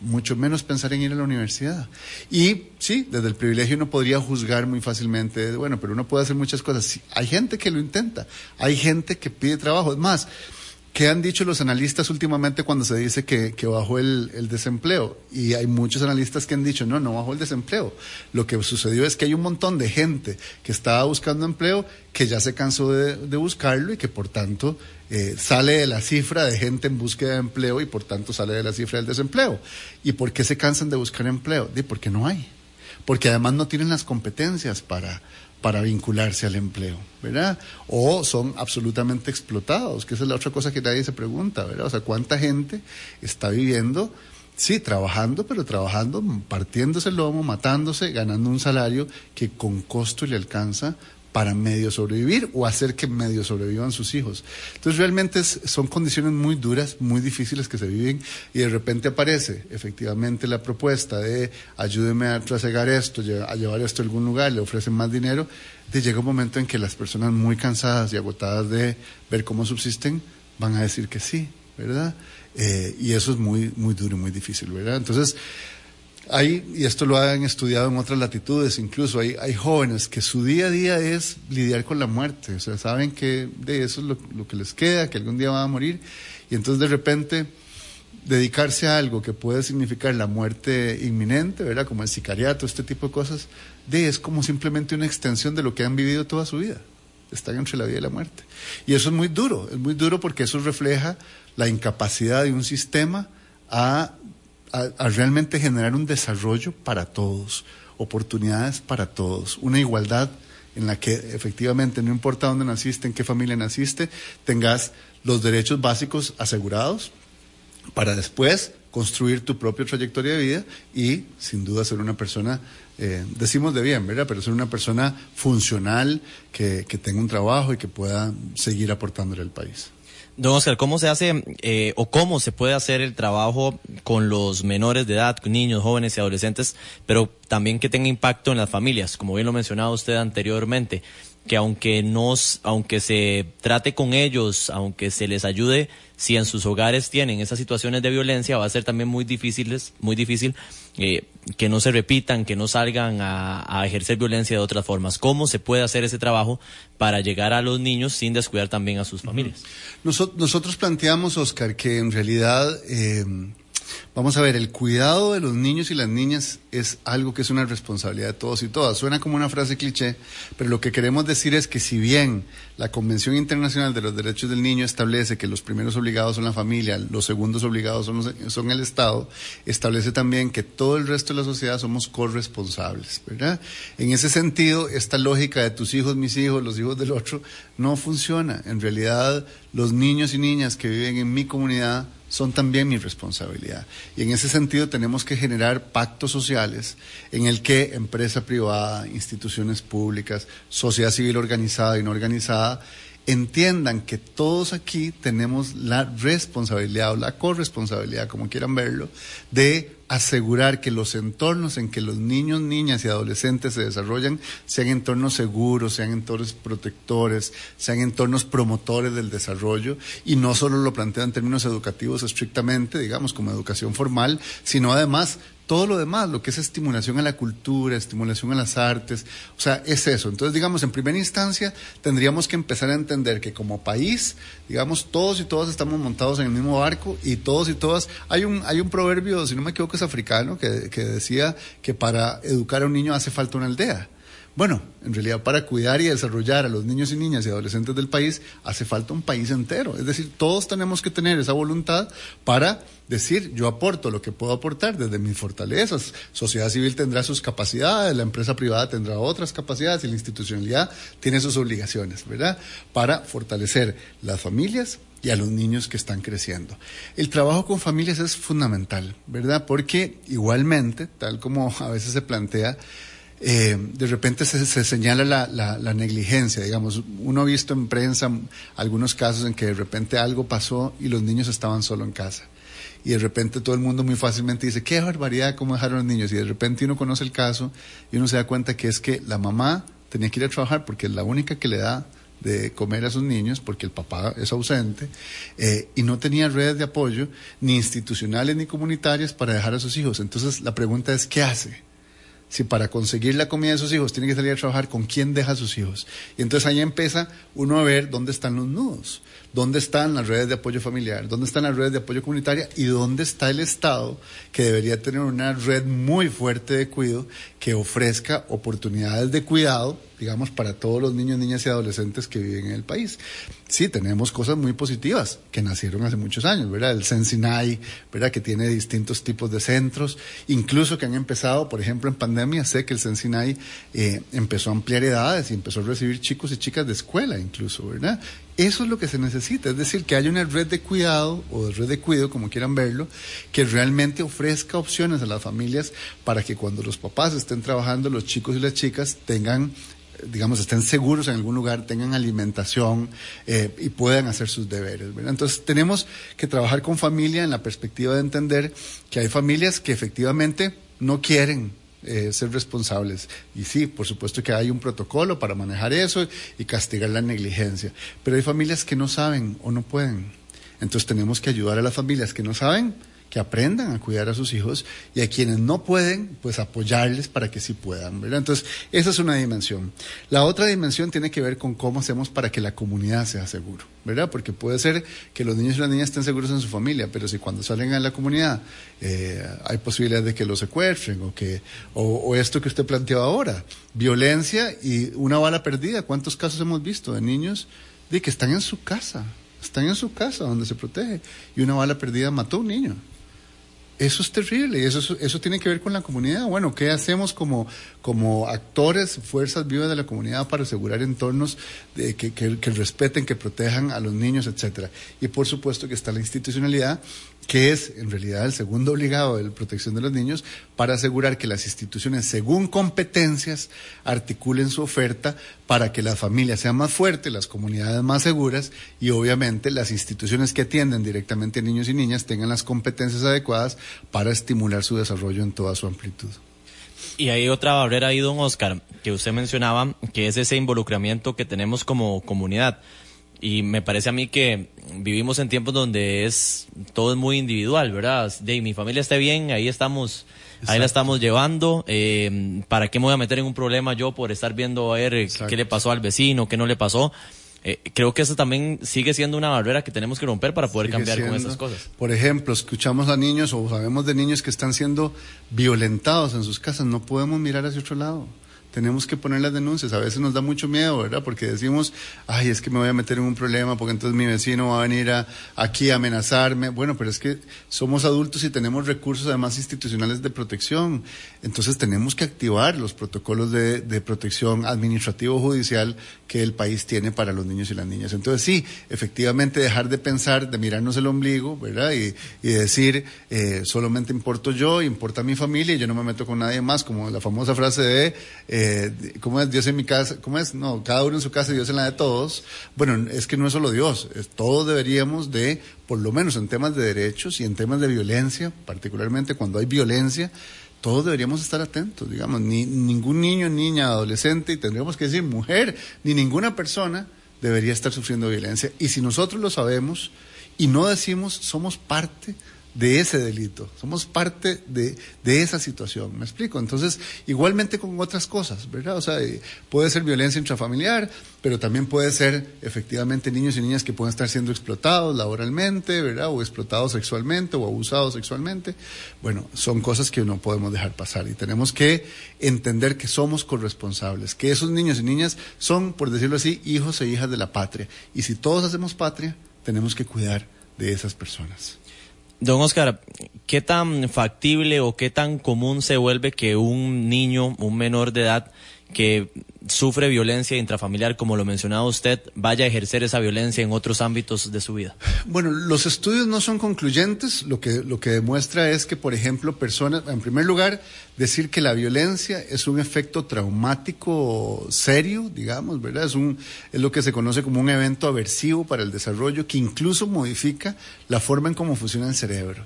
mucho menos pensar en ir a la universidad. Y sí, desde el privilegio uno podría juzgar muy fácilmente, bueno, pero uno puede hacer muchas cosas. hay gente que lo intenta, hay gente que pide trabajo. Es más, ¿Qué han dicho los analistas últimamente cuando se dice que, bajó el, desempleo? Y hay muchos analistas que han dicho, no, no bajó el desempleo. Lo que sucedió es que hay un montón de gente que estaba buscando empleo que ya se cansó de, buscarlo y que por tanto eh, sale de la cifra de gente en búsqueda de empleo y por tanto sale de la cifra del desempleo. ¿Y por qué se cansan de buscar empleo? porque no hay. Porque además no tienen las competencias para, para vincularse al empleo, ¿verdad? O son absolutamente explotados, que esa es la otra cosa que nadie se pregunta, ¿verdad? O sea, ¿cuánta gente está viviendo, sí, trabajando, pero trabajando, partiéndose el lomo, matándose, ganando un salario que con costo le alcanza para medio sobrevivir o hacer que medio sobrevivan sus hijos. Entonces realmente son condiciones muy duras, muy difíciles que se viven y de repente aparece efectivamente la propuesta de ayúdeme a trasegar esto, a llevar esto a algún lugar, le ofrecen más dinero, de llega un momento en que las personas muy cansadas y agotadas de ver cómo subsisten van a decir que sí, ¿verdad? Eh, y eso es muy, muy duro y muy difícil, ¿verdad? Entonces, hay, y esto lo han estudiado en otras latitudes, incluso hay, jóvenes que su día a día es lidiar con la muerte, o sea, saben que de eso es lo, que les queda, que algún día van a morir, y entonces de repente dedicarse a algo que puede significar la muerte inminente, ¿verdad? Como el sicariato, este tipo de cosas, de es como simplemente una extensión de lo que han vivido toda su vida. Están entre la vida y la muerte. Y eso es muy duro, es muy duro porque eso refleja la incapacidad de un sistema a a, realmente generar un desarrollo para todos, oportunidades para todos, una igualdad en la que efectivamente no importa dónde naciste, en qué familia naciste, tengas los derechos básicos asegurados para después construir tu propia trayectoria de vida y sin duda ser una persona, eh, decimos de bien, ¿verdad? Pero ser una persona funcional, que, que tenga un trabajo y que pueda seguir aportándole al país. Don Oscar, ¿cómo se hace eh, o cómo se puede hacer el trabajo con los menores de edad, niños, jóvenes y adolescentes, pero también que tenga impacto en las familias, como bien lo mencionaba usted anteriormente? Que aunque nos, aunque se trate con ellos, aunque se les ayude, si en sus hogares tienen esas situaciones de violencia, va a ser también muy difíciles, muy difícil eh, que no se repitan, que no salgan a, ejercer violencia de otras formas. ¿Cómo se puede hacer ese trabajo para llegar a los niños sin descuidar también a sus familias? nosotros planteamos, Oscar, que en realidad eh, Vamos a ver, el cuidado de los niños y las niñas es algo que es una responsabilidad de todos y todas. Suena como una frase cliché, pero lo que queremos decir es que si bien la Convención Internacional de los Derechos del Niño establece que los primeros obligados son la familia, los segundos obligados son, el Estado, establece también que todo el resto de la sociedad somos corresponsables, ¿verdad? En ese sentido, esta lógica de tus hijos, mis hijos, los hijos del otro, no funciona. En realidad, los niños y niñas que viven en mi comunidad son también mi responsabilidad. Y en ese sentido tenemos que generar pactos sociales en el que empresa privada, instituciones públicas, sociedad civil organizada y no organizada entiendan que todos aquí tenemos la responsabilidad o la corresponsabilidad, como quieran verlo, de asegurar que los entornos en que los niños, niñas y adolescentes se desarrollan sean entornos seguros, sean entornos protectores, sean entornos promotores del desarrollo y no solo lo plantean en términos educativos estrictamente, digamos, como educación formal, sino además todo lo demás, lo que es estimulación a la cultura, estimulación a las artes, o sea, es eso. Entonces, digamos, en primera instancia, tendríamos que empezar a entender que como país, digamos, todos y todas estamos montados en el mismo barco y todos y todas, hay un, hay un proverbio, si no me equivoco, africano, que, que decía que para educar a un niño hace falta una aldea. Bueno, en realidad para cuidar y desarrollar a los niños y niñas y adolescentes del país hace falta un país entero. Es decir, todos tenemos que tener esa voluntad para decir, yo aporto lo que puedo aportar desde mis fortalezas. Sociedad civil tendrá sus capacidades, la empresa privada tendrá otras capacidades y la institucionalidad tiene sus obligaciones, ¿verdad? Para fortalecer las familias y a los niños que están creciendo. El trabajo con familias es fundamental, ¿verdad? Porque igualmente, tal como a veces se plantea, eh, de repente se, señala la, negligencia, digamos. Uno ha visto en prensa algunos casos en que de repente algo pasó y los niños estaban solo en casa. Y de repente todo el mundo muy fácilmente dice, qué barbaridad, cómo dejaron los niños. Y de repente uno conoce el caso y uno se da cuenta que es que la mamá tenía que ir a trabajar porque es la única que le da de comer a sus niños porque el papá es ausente eh, y no tenía redes de apoyo ni institucionales ni comunitarias para dejar a sus hijos. Entonces la pregunta es, ¿qué hace? si para conseguir la comida de sus hijos tiene que salir a trabajar, ¿con quién deja a sus hijos? Y entonces ahí empieza uno a ver dónde están los nudos. dónde están las redes de apoyo familiar, dónde están las redes de apoyo comunitaria y dónde está el Estado que debería tener una red muy fuerte de cuidado que ofrezca oportunidades de cuidado, digamos, para todos los niños, niñas y adolescentes que viven en el país. Sí, tenemos cosas muy positivas que nacieron hace muchos años, ¿verdad? El Sensinay, ¿verdad? Que tiene distintos tipos de centros, incluso que han empezado, por ejemplo, en pandemia, sé que el Sensinay eh, empezó a ampliar edades y empezó a recibir chicos y chicas de escuela incluso, ¿verdad? Eso es lo que se necesita, es decir, que haya una red de cuidado o de red de cuidado, como quieran verlo, que realmente ofrezca opciones a las familias para que cuando los papás estén trabajando, los chicos y las chicas tengan digamos, estén seguros en algún lugar, tengan alimentación eh, y puedan hacer sus deberes. Entonces tenemos que trabajar con familia en la perspectiva de entender que hay familias que efectivamente no quieren eh, ser responsables. Y sí, por supuesto que hay un protocolo para manejar eso y castigar la negligencia. Pero hay familias que no saben o no pueden. Entonces tenemos que ayudar a las familias que no saben que aprendan a cuidar a sus hijos y a quienes no pueden, pues apoyarles para que sí puedan, ¿verdad? Entonces, esa es una dimensión. La otra dimensión tiene que ver con cómo hacemos para que la comunidad sea seguro, ¿verdad? Porque puede ser que los niños y las niñas estén seguros en su familia, pero si cuando salen a la comunidad eh, hay posibilidad de que los secuestren o que o, esto que usted planteó ahora, violencia y una bala perdida. ¿Cuántos casos hemos visto de niños de que están en su casa? Están en su casa donde se protege y una bala perdida mató a un niño. Eso es terrible y eso, eso tiene que ver con la comunidad. Bueno, ¿qué hacemos como, como actores, fuerzas vivas de la comunidad para asegurar entornos de, que, que, que respeten, que protejan a los niños, etcétera? Y por supuesto que está la institucionalidad que es en realidad el segundo obligado de la protección de los niños, para asegurar que las instituciones, según competencias, articulen su oferta para que las familias sean más fuertes, las comunidades más seguras y obviamente las instituciones que atienden directamente a niños y niñas tengan las competencias adecuadas para estimular su desarrollo en toda su amplitud. Y hay otra barrera ahí, don Oscar, que usted mencionaba, que es ese involucramiento que tenemos como comunidad. Y me parece a mí que vivimos en tiempos donde es todo es muy individual, ¿verdad? De mi familia esté bien, ahí estamos, ahí la estamos llevando. Eh, ¿Para qué me voy a meter en un problema yo por estar viendo a ver qué le pasó al vecino, qué no le pasó? Eh, creo que eso también sigue siendo una barrera que tenemos que romper para poder cambiar con esas cosas. Por ejemplo, escuchamos a niños o sabemos de niños que están siendo violentados en sus casas, no podemos mirar hacia otro lado tenemos que poner las denuncias. A veces nos da mucho miedo, ¿verdad? Porque decimos, ay, es que me voy a meter en un problema porque entonces mi vecino va a venir a, aquí a amenazarme. Bueno, pero es que somos adultos y tenemos recursos además institucionales de protección. Entonces tenemos que activar los protocolos de, protección administrativo-judicial que el país tiene para los niños y las niñas. Entonces sí, efectivamente dejar de pensar, de mirarnos el ombligo, ¿verdad? Y, y decir, eh, solamente importo yo, importa mi familia y yo no me meto con nadie más, como la famosa frase de... eh, ¿cómo es Dios en mi casa? ¿Cómo es? No, cada uno en su casa Dios en la de todos. Bueno, es que no es solo Dios, todos deberíamos de, por lo menos en temas de derechos y en temas de violencia, particularmente cuando hay violencia, todos deberíamos estar atentos, digamos, ni ningún niño, niña, adolescente, y tendríamos que decir mujer, ni ninguna persona debería estar sufriendo violencia. Y si nosotros lo sabemos y no decimos, somos parte de ese delito, somos parte de, de, esa situación, ¿me explico? Entonces, igualmente con otras cosas, ¿verdad? O sea, eh, puede ser violencia intrafamiliar, pero también puede ser efectivamente niños y niñas que pueden estar siendo explotados laboralmente, ¿verdad? O explotados sexualmente o abusados sexualmente. Bueno, son cosas que no podemos dejar pasar y tenemos que entender que somos corresponsables, que esos niños y niñas son, por decirlo así, hijos e hijas de la patria. Y si todos hacemos patria, tenemos que cuidar de esas personas. Don Oscar, ¿qué tan factible o qué tan común se vuelve que un niño, un menor de edad que sufre violencia intrafamiliar, como lo mencionaba usted, vaya a ejercer esa violencia en otros ámbitos de su vida? Bueno, los estudios no son concluyentes. Lo que, lo que demuestra es que, por ejemplo, personas, en primer lugar, decir que la violencia es un efecto traumático serio, digamos, ¿verdad? Es, un, es lo que se conoce como un evento aversivo para el desarrollo que incluso modifica la forma en cómo funciona el cerebro.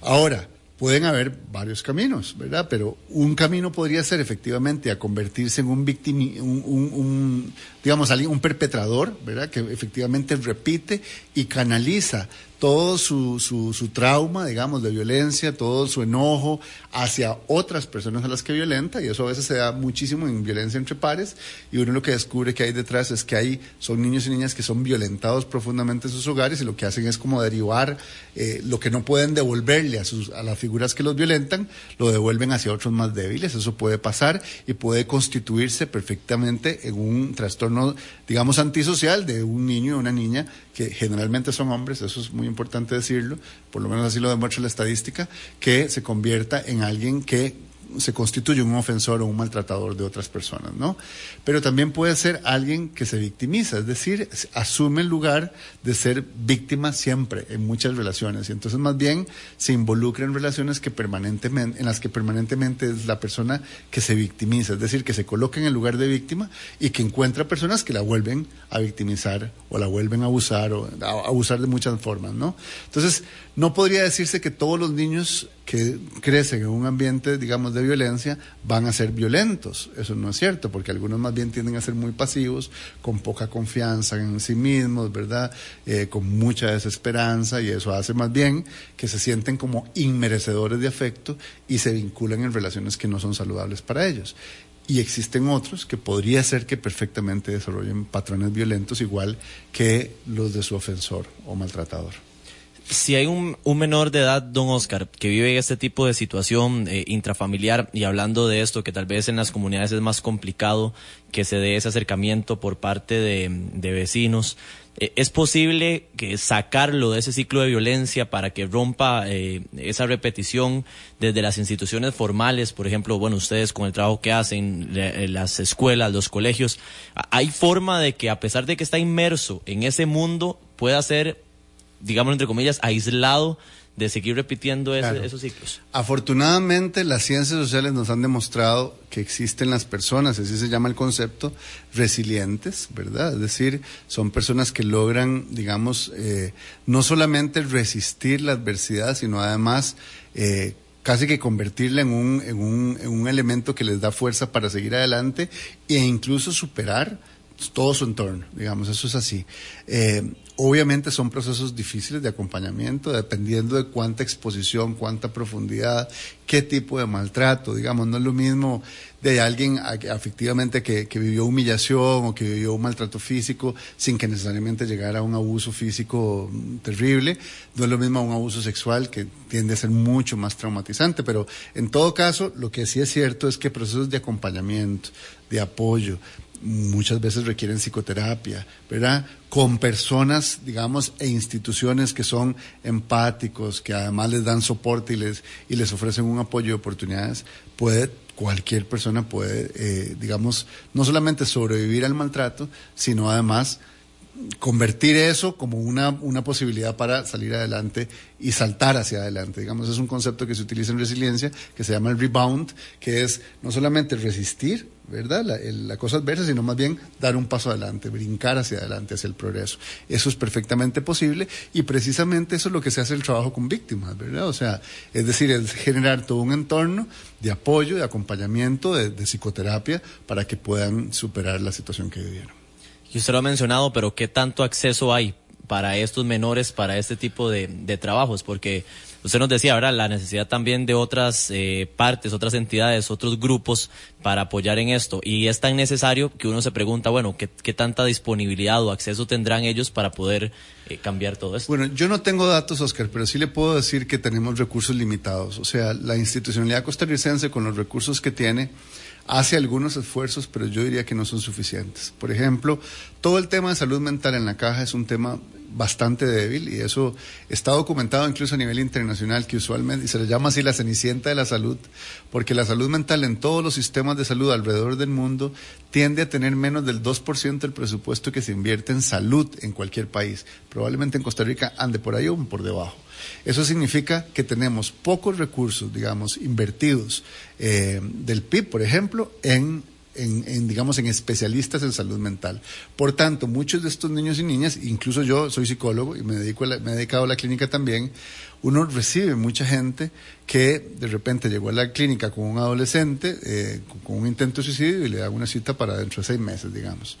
Ahora, pueden haber varios caminos, ¿verdad? Pero un camino podría ser efectivamente a convertirse en un víctima, un, un, digamos, un perpetrador, ¿verdad? Que efectivamente repite y canaliza todo su, su, su, trauma, digamos, de violencia, todo su enojo hacia otras personas a las que violenta, y eso a veces se da muchísimo en violencia entre pares, y uno lo que descubre que hay detrás es que hay, son niños y niñas que son violentados profundamente en sus hogares y lo que hacen es como derivar eh, lo que no pueden devolverle a, sus, a las figuras que los violentan, lo devuelven hacia otros más débiles, eso puede pasar y puede constituirse perfectamente en un trastorno, digamos, antisocial de un niño o una niña que generalmente son hombres, eso es muy importante decirlo, por lo menos así lo demuestra la estadística, que se convierta en alguien que se constituye un ofensor o un maltratador de otras personas, ¿no? Pero también puede ser alguien que se victimiza, es decir, asume el lugar de ser víctima siempre en muchas relaciones y entonces más bien se involucra en relaciones que permanentemente, en las que permanentemente es la persona que se victimiza, es decir, que se coloca en el lugar de víctima y que encuentra personas que la vuelven a victimizar o la vuelven a abusar o a abusar de muchas formas, ¿no? Entonces, no podría decirse que todos los niños que crecen en un ambiente, digamos, de violencia van a ser violentos. Eso no es cierto, porque algunos más bien tienden a ser muy pasivos, con poca confianza en sí mismos, ¿verdad? Eh, con mucha desesperanza, y eso hace más bien que se sienten como inmerecedores de afecto y se vinculan en relaciones que no son saludables para ellos. Y existen otros que podría ser que perfectamente desarrollen patrones violentos igual que los de su ofensor o maltratador si hay un, menor de edad, don Oscar, que vive este tipo de situación eh, intrafamiliar y hablando de esto, que tal vez en las comunidades es más complicado que se dé ese acercamiento por parte de, vecinos, eh, ¿es posible que sacarlo de ese ciclo de violencia para que rompa eh, esa repetición desde las instituciones formales? Por ejemplo, bueno, ustedes con el trabajo que hacen, las escuelas, los colegios, ¿hay forma de que a pesar de que está inmerso en ese mundo, pueda ser digamos entre comillas, aislado de seguir repitiendo esos ciclos. Afortunadamente, las ciencias sociales nos han demostrado que existen las personas, así se llama el concepto, resilientes, ¿verdad? Es decir, son personas que logran, digamos, eh, no solamente resistir la adversidad, sino además eh, casi que convertirla en un, en, un, en un elemento que les da fuerza para seguir adelante e incluso superar todo su entorno, digamos, eso es así. Eh, obviamente son procesos difíciles de acompañamiento, dependiendo de cuánta exposición, cuánta profundidad, qué tipo de maltrato, digamos, no es lo mismo de alguien efectivamente que, que, vivió humillación o que vivió un maltrato físico sin que necesariamente llegara a un abuso físico terrible, no es lo mismo a un abuso sexual que tiende a ser mucho más traumatizante, pero en todo caso lo que sí es cierto es que procesos de acompañamiento, de apoyo, muchas veces requieren psicoterapia, ¿verdad? Con personas, digamos, e instituciones que son empáticos, que además les dan soporte y les, y les ofrecen un apoyo y oportunidades, puede, cualquier persona puede, eh, digamos, no solamente sobrevivir al maltrato, sino además convertir eso como una, una posibilidad para salir adelante y saltar hacia adelante. Digamos, es un concepto que se utiliza en resiliencia, que se llama el rebound, que es no solamente resistir, ¿verdad? La, cosa adversa, sino más bien dar un paso adelante, brincar hacia adelante, hacia el progreso. Eso es perfectamente posible y precisamente eso es lo que se hace el trabajo con víctimas, ¿verdad? O sea, es decir, es generar todo un entorno de apoyo, de acompañamiento, de, de psicoterapia para que puedan superar la situación que vivieron. Y usted lo ha mencionado, pero ¿qué tanto acceso hay para estos menores, para este tipo de, trabajos? Porque usted nos decía, ahora la necesidad también de otras eh, partes, otras entidades, otros grupos para apoyar en esto. Y es tan necesario que uno se pregunta, bueno, ¿qué, tanta disponibilidad o acceso tendrán ellos para poder eh, cambiar todo esto? Bueno, yo no tengo datos, Oscar, pero sí le puedo decir que tenemos recursos limitados. O sea, la institucionalidad costarricense con los recursos que tiene hace algunos esfuerzos, pero yo diría que no son suficientes. Por ejemplo, todo el tema de salud mental en la caja es un tema bastante débil y eso está documentado incluso a nivel internacional que usualmente se le llama así la cenicienta de la salud porque la salud mental en todos los sistemas de salud alrededor del mundo tiende a tener menos del 2% del presupuesto que se invierte en salud en cualquier país. Probablemente en Costa Rica ande por ahí o por debajo. Eso significa que tenemos pocos recursos, digamos, invertidos eh, del PIB, por ejemplo, en digamos, en especialistas en salud mental. Por tanto, muchos de estos niños y niñas, incluso yo soy psicólogo y me, dedico me he dedicado a la clínica también, uno recibe mucha gente que de repente llegó a la clínica con un adolescente, eh, con un intento de suicidio y le da una cita para dentro de seis meses, digamos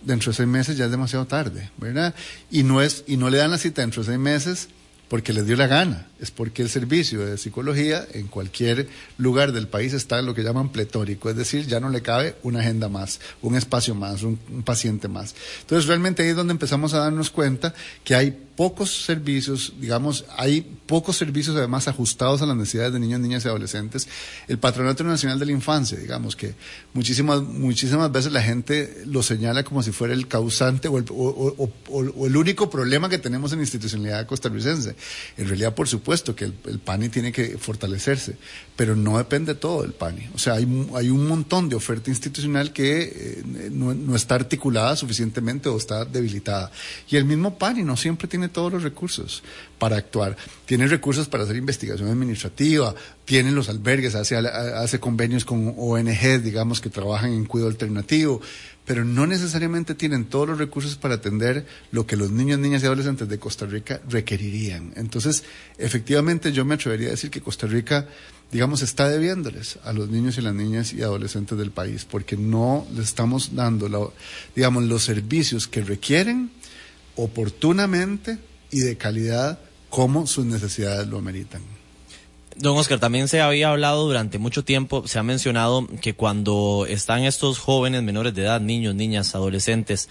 dentro de seis meses ya es demasiado tarde, ¿verdad? Y no, es, y no le dan la cita dentro de seis meses porque les dio la gana, es porque el servicio de psicología en cualquier lugar del país está en lo que llaman pletórico, es decir, ya no le cabe una agenda más, un espacio más, un, paciente más. Entonces realmente ahí es donde empezamos a darnos cuenta que hay pocos servicios, digamos, hay pocos servicios además ajustados a las necesidades de niños, niñas y adolescentes. El Patronato Nacional de la Infancia, digamos, que muchísimas, muchísimas veces la gente lo señala como si fuera el causante o el, o, el único problema que tenemos en la institucionalidad costarricense. En realidad, por supuesto que el, PANI tiene que fortalecerse, pero no depende todo del PANI. O sea, hay, hay un montón de oferta institucional que eh, no, no está articulada suficientemente o está debilitada. Y el mismo PANI no siempre tiene todos los recursos para actuar. Tiene recursos para hacer investigación administrativa, tiene los albergues, hace, hace convenios con ONG, digamos, que trabajan en cuidado alternativo, pero no necesariamente tienen todos los recursos para atender lo que los niños, niñas y adolescentes de Costa Rica requerirían. Entonces, efectivamente, yo me atrevería a decir que Costa Rica, digamos, está debiéndoles a los niños y las niñas y adolescentes del país, porque no les estamos dando, digamos, los servicios que requieren oportunamente y de calidad como sus necesidades lo ameritan. Don Oscar, también se había hablado durante mucho tiempo, se ha mencionado que cuando están estos jóvenes menores de edad, niños, niñas, adolescentes,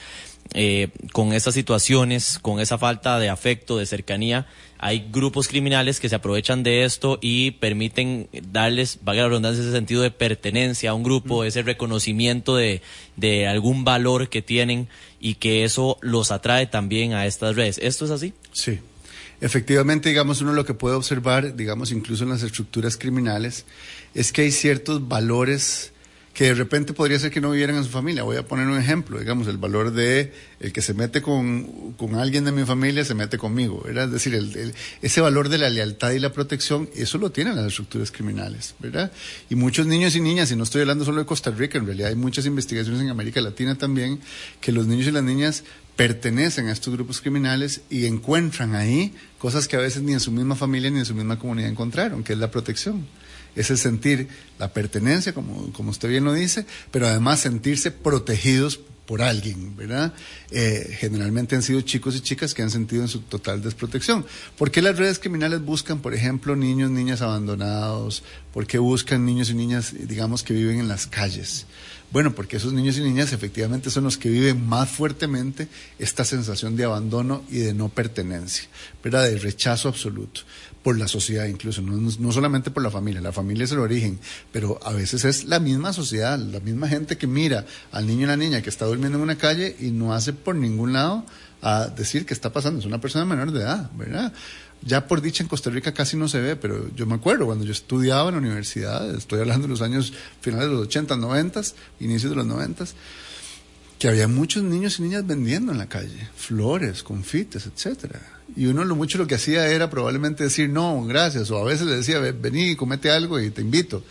eh, con esas situaciones, con esa falta de afecto, de cercanía, hay grupos criminales que se aprovechan de esto y permiten darles, valga la redundancia, ese sentido de pertenencia a un grupo, ese reconocimiento de, de algún valor que tienen y que eso los atrae también a estas redes. ¿Esto es así? Sí. Efectivamente, digamos, uno lo que puede observar, digamos, incluso en las estructuras criminales, es que hay ciertos valores que de repente podría ser que no vivieran en su familia. Voy a poner un ejemplo, digamos, el valor de el que se mete con, con alguien de mi familia se mete conmigo. ¿verdad? Es decir, el, ese valor de la lealtad y la protección, eso lo tienen las estructuras criminales, ¿verdad? Y muchos niños y niñas, y no estoy hablando solo de Costa Rica, en realidad hay muchas investigaciones en América Latina también, que los niños y las niñas pertenecen a estos grupos criminales y encuentran ahí cosas que a veces ni en su misma familia ni en su misma comunidad encontraron, que es la protección es el sentir la pertenencia, como, como usted bien lo dice, pero además sentirse protegidos por alguien, ¿verdad? Eh, generalmente han sido chicos y chicas que han sentido en su total desprotección. ¿Por qué las redes criminales buscan, por ejemplo, niños, niñas abandonados? ¿Por qué buscan niños y niñas, digamos, que viven en las calles? Bueno, porque esos niños y niñas efectivamente son los que viven más fuertemente esta sensación de abandono y de no pertenencia, ¿verdad? De rechazo absoluto por la sociedad incluso, no, no, solamente por la familia, la familia es el origen, pero a veces es la misma sociedad, la misma gente que mira al niño y la niña que está durmiendo en una calle y no hace por ningún lado a decir qué está pasando, es una persona menor de edad, ¿verdad? Ya por dicha en Costa Rica casi no se ve, pero yo me acuerdo cuando yo estudiaba en la universidad, estoy hablando de los años finales de los 80, 90, inicios de los 90, que había muchos niños y niñas vendiendo en la calle, flores, confites, etcétera. Y uno lo mucho lo que hacía era probablemente decir no, gracias, o a veces le decía, vení, comete algo y te invito.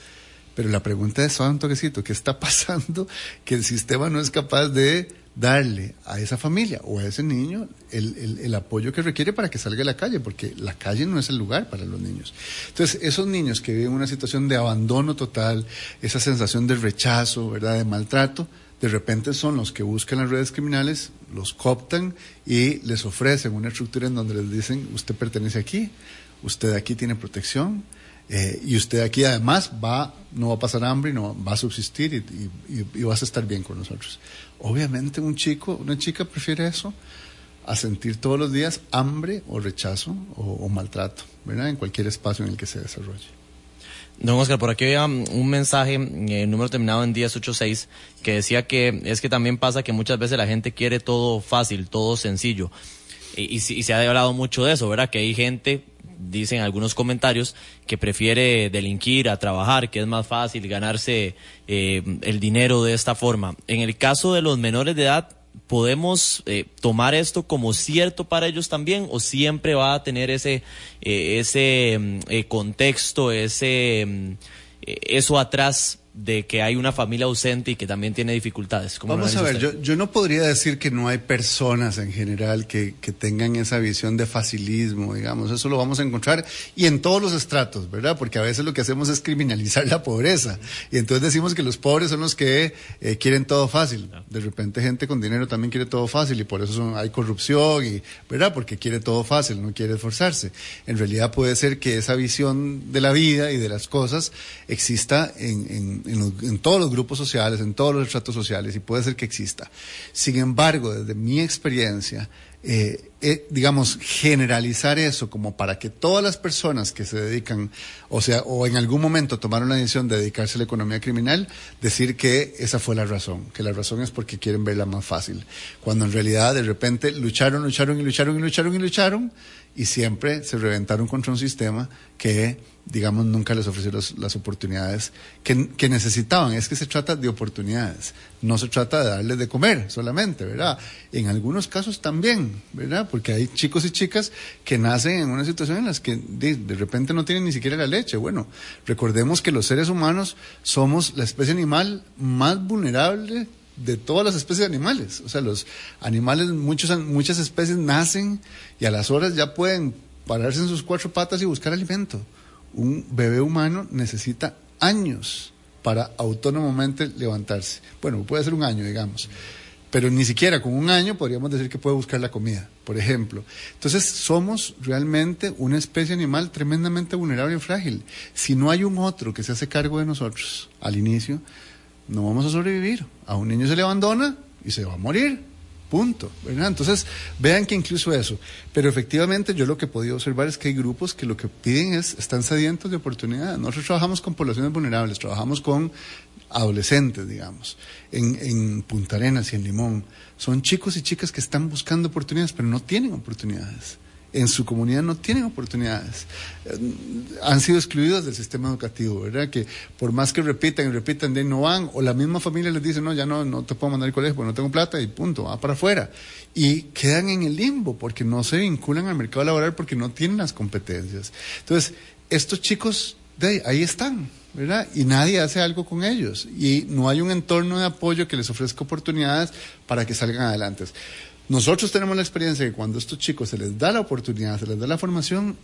Pero la pregunta es, un toquecito, ¿qué está [laughs] pasando que el sistema no es capaz de darle a esa familia o a ese niño el, el, apoyo que requiere para que salga a la calle, porque la calle no es el lugar para los niños. Entonces, esos niños que viven una situación de abandono total, esa sensación de rechazo, ¿verdad?, de maltrato, de repente son los que buscan las redes criminales, los cooptan y les ofrecen una estructura en donde les dicen, usted pertenece aquí, usted aquí tiene protección, eh, y usted aquí además va, no va a pasar hambre, no va a subsistir y, y, y, vas a estar bien con nosotros. Obviamente un chico, una chica prefiere eso a sentir todos los días hambre o rechazo o, o maltrato, ¿verdad? En cualquier espacio en el que se desarrolle. Don Oscar, por aquí había un mensaje, eh, número terminado en 1086, que decía que es que también pasa que muchas veces la gente quiere todo fácil, todo sencillo. Y, y, y se ha hablado mucho de eso, ¿verdad? Que hay gente, dicen algunos comentarios, que prefiere delinquir a trabajar, que es más fácil ganarse eh, el dinero de esta forma. En el caso de los menores de edad, podemos eh, tomar esto como cierto para ellos también o siempre va a tener ese eh, ese eh, contexto ese eso atrás de que hay una familia ausente y que también tiene dificultades. Vamos a ver, yo, yo, no podría decir que no hay personas en general que, que, tengan esa visión de facilismo, digamos, eso lo vamos a encontrar y en todos los estratos, ¿verdad? Porque a veces lo que hacemos es criminalizar [laughs] la pobreza y entonces decimos que los pobres son los que eh, quieren todo fácil. De repente gente con dinero también quiere todo fácil y por eso son, hay corrupción, y, ¿verdad? Porque quiere todo fácil, no quiere esforzarse. En realidad puede ser que esa visión de la vida y de las cosas exista en en, todos los grupos sociales, en todos los estratos sociales, y puede ser que exista. Sin embargo, desde mi experiencia, eh, eh, digamos, generalizar eso como para que todas las personas que se dedican, o sea, o en algún momento tomaron la decisión de dedicarse a la economía criminal, decir que esa fue la razón, que la razón es porque quieren verla más fácil, cuando en realidad de repente lucharon, lucharon y lucharon y lucharon y lucharon y siempre se reventaron contra un sistema que, digamos, nunca les ofreció las oportunidades que, necesitaban. Es que se trata de oportunidades, no se trata de darles de comer solamente, ¿verdad? En algunos casos también, ¿verdad? Porque hay chicos y chicas que nacen en una situación en las que de, de repente no tienen ni siquiera la leche. Bueno, recordemos que los seres humanos somos la especie animal más vulnerable de todas las especies de animales. O sea, los animales, muchos, muchas especies nacen y a las horas ya pueden pararse en sus cuatro patas y buscar alimento. Un bebé humano necesita años para autónomamente levantarse. Bueno, puede ser un año, digamos. Pero ni siquiera con un año podríamos decir que puede buscar la comida, por ejemplo. Entonces somos realmente una especie animal tremendamente vulnerable y frágil. Si no hay un otro que se hace cargo de nosotros al inicio, no vamos a sobrevivir. A un niño se le abandona y se va a morir. Punto. Entonces, vean que incluso eso. Pero efectivamente, yo lo que he podido observar es que hay grupos que lo que piden es, están sedientos de oportunidad. Nosotros trabajamos con poblaciones vulnerables, trabajamos con adolescentes, digamos, en, en Punta Arenas y en Limón. Son chicos y chicas que están buscando oportunidades, pero no tienen oportunidades en su comunidad no tienen oportunidades. Eh, han sido excluidos del sistema educativo, ¿verdad? Que por más que repitan y repitan, de no van, o la misma familia les dice, no, ya no, no te puedo mandar al colegio porque no tengo plata y punto, va para afuera. Y quedan en el limbo porque no se vinculan al mercado laboral porque no tienen las competencias. Entonces, estos chicos, de ahí, están. ¿verdad? Y nadie hace algo con ellos. Y no hay un entorno de apoyo que les ofrezca oportunidades para que salgan adelante. Nosotros tenemos la experiencia de que cuando a estos chicos se les da la oportunidad, se les da la formación,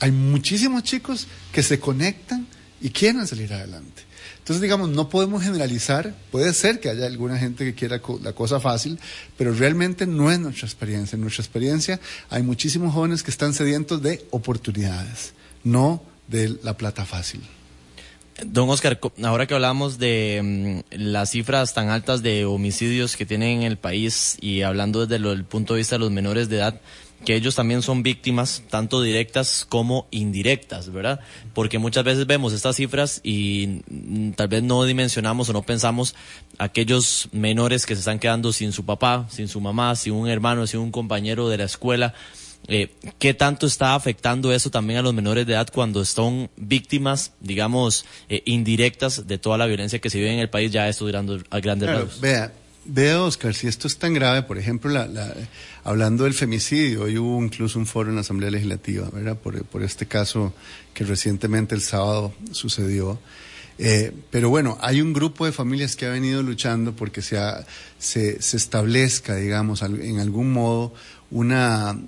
hay muchísimos chicos que se conectan y quieren salir adelante. Entonces, digamos, no podemos generalizar, puede ser que haya alguna gente que quiera la cosa fácil, pero realmente no es nuestra experiencia. En nuestra experiencia hay muchísimos jóvenes que están sedientos de oportunidades, no de la plata fácil. Don Oscar, ahora que hablamos de mm, las cifras tan altas de homicidios que tienen en el país y hablando desde el punto de vista de los menores de edad, que ellos también son víctimas tanto directas como indirectas, ¿verdad? Porque muchas veces vemos estas cifras y mm, tal vez no dimensionamos o no pensamos aquellos menores que se están quedando sin su papá, sin su mamá, sin un hermano, sin un compañero de la escuela eh, ¿Qué tanto está afectando eso también a los menores de edad cuando son víctimas, digamos, eh, indirectas de toda la violencia que se vive en el país, ya esto durando a grandes claro, Vea, vea, Oscar, si esto es tan grave, por ejemplo, la, hablando del femicidio, hoy hubo incluso un foro en la Asamblea Legislativa, ¿verdad? Por, por este caso que recientemente el sábado sucedió. Eh, pero bueno, hay un grupo de familias que ha venido luchando porque se, se, se establezca, digamos, en algún modo una,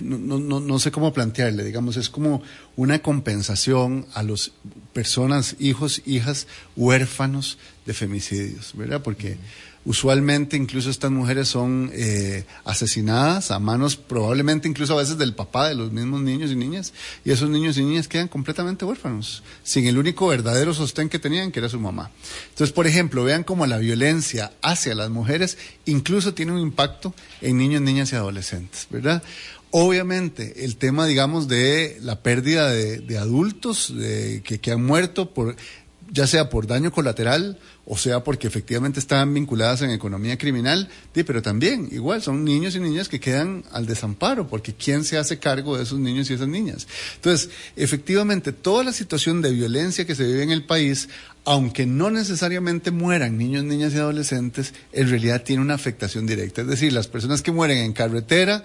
no, no, no, sé cómo plantearle, digamos, es como una compensación a las personas, hijos, hijas huérfanos de femicidios, ¿verdad? Porque usualmente incluso estas mujeres son eh, asesinadas a manos probablemente incluso a veces del papá de los mismos niños y niñas. Y esos niños y niñas quedan completamente huérfanos sin el único verdadero sostén que tenían que era su mamá. Entonces por ejemplo vean cómo la violencia hacia las mujeres incluso tiene un impacto en niños niñas y adolescentes verdad Obviamente, el tema, digamos, de la pérdida de, adultos de, que, que han muerto por ya sea por daño colateral o sea porque efectivamente están vinculadas en economía criminal, pero también igual son niños y niñas que quedan al desamparo, porque ¿quién se hace cargo de esos niños y esas niñas? Entonces, efectivamente, toda la situación de violencia que se vive en el país, aunque no necesariamente mueran niños, niñas y adolescentes, en realidad tiene una afectación directa. Es decir, las personas que mueren en carretera,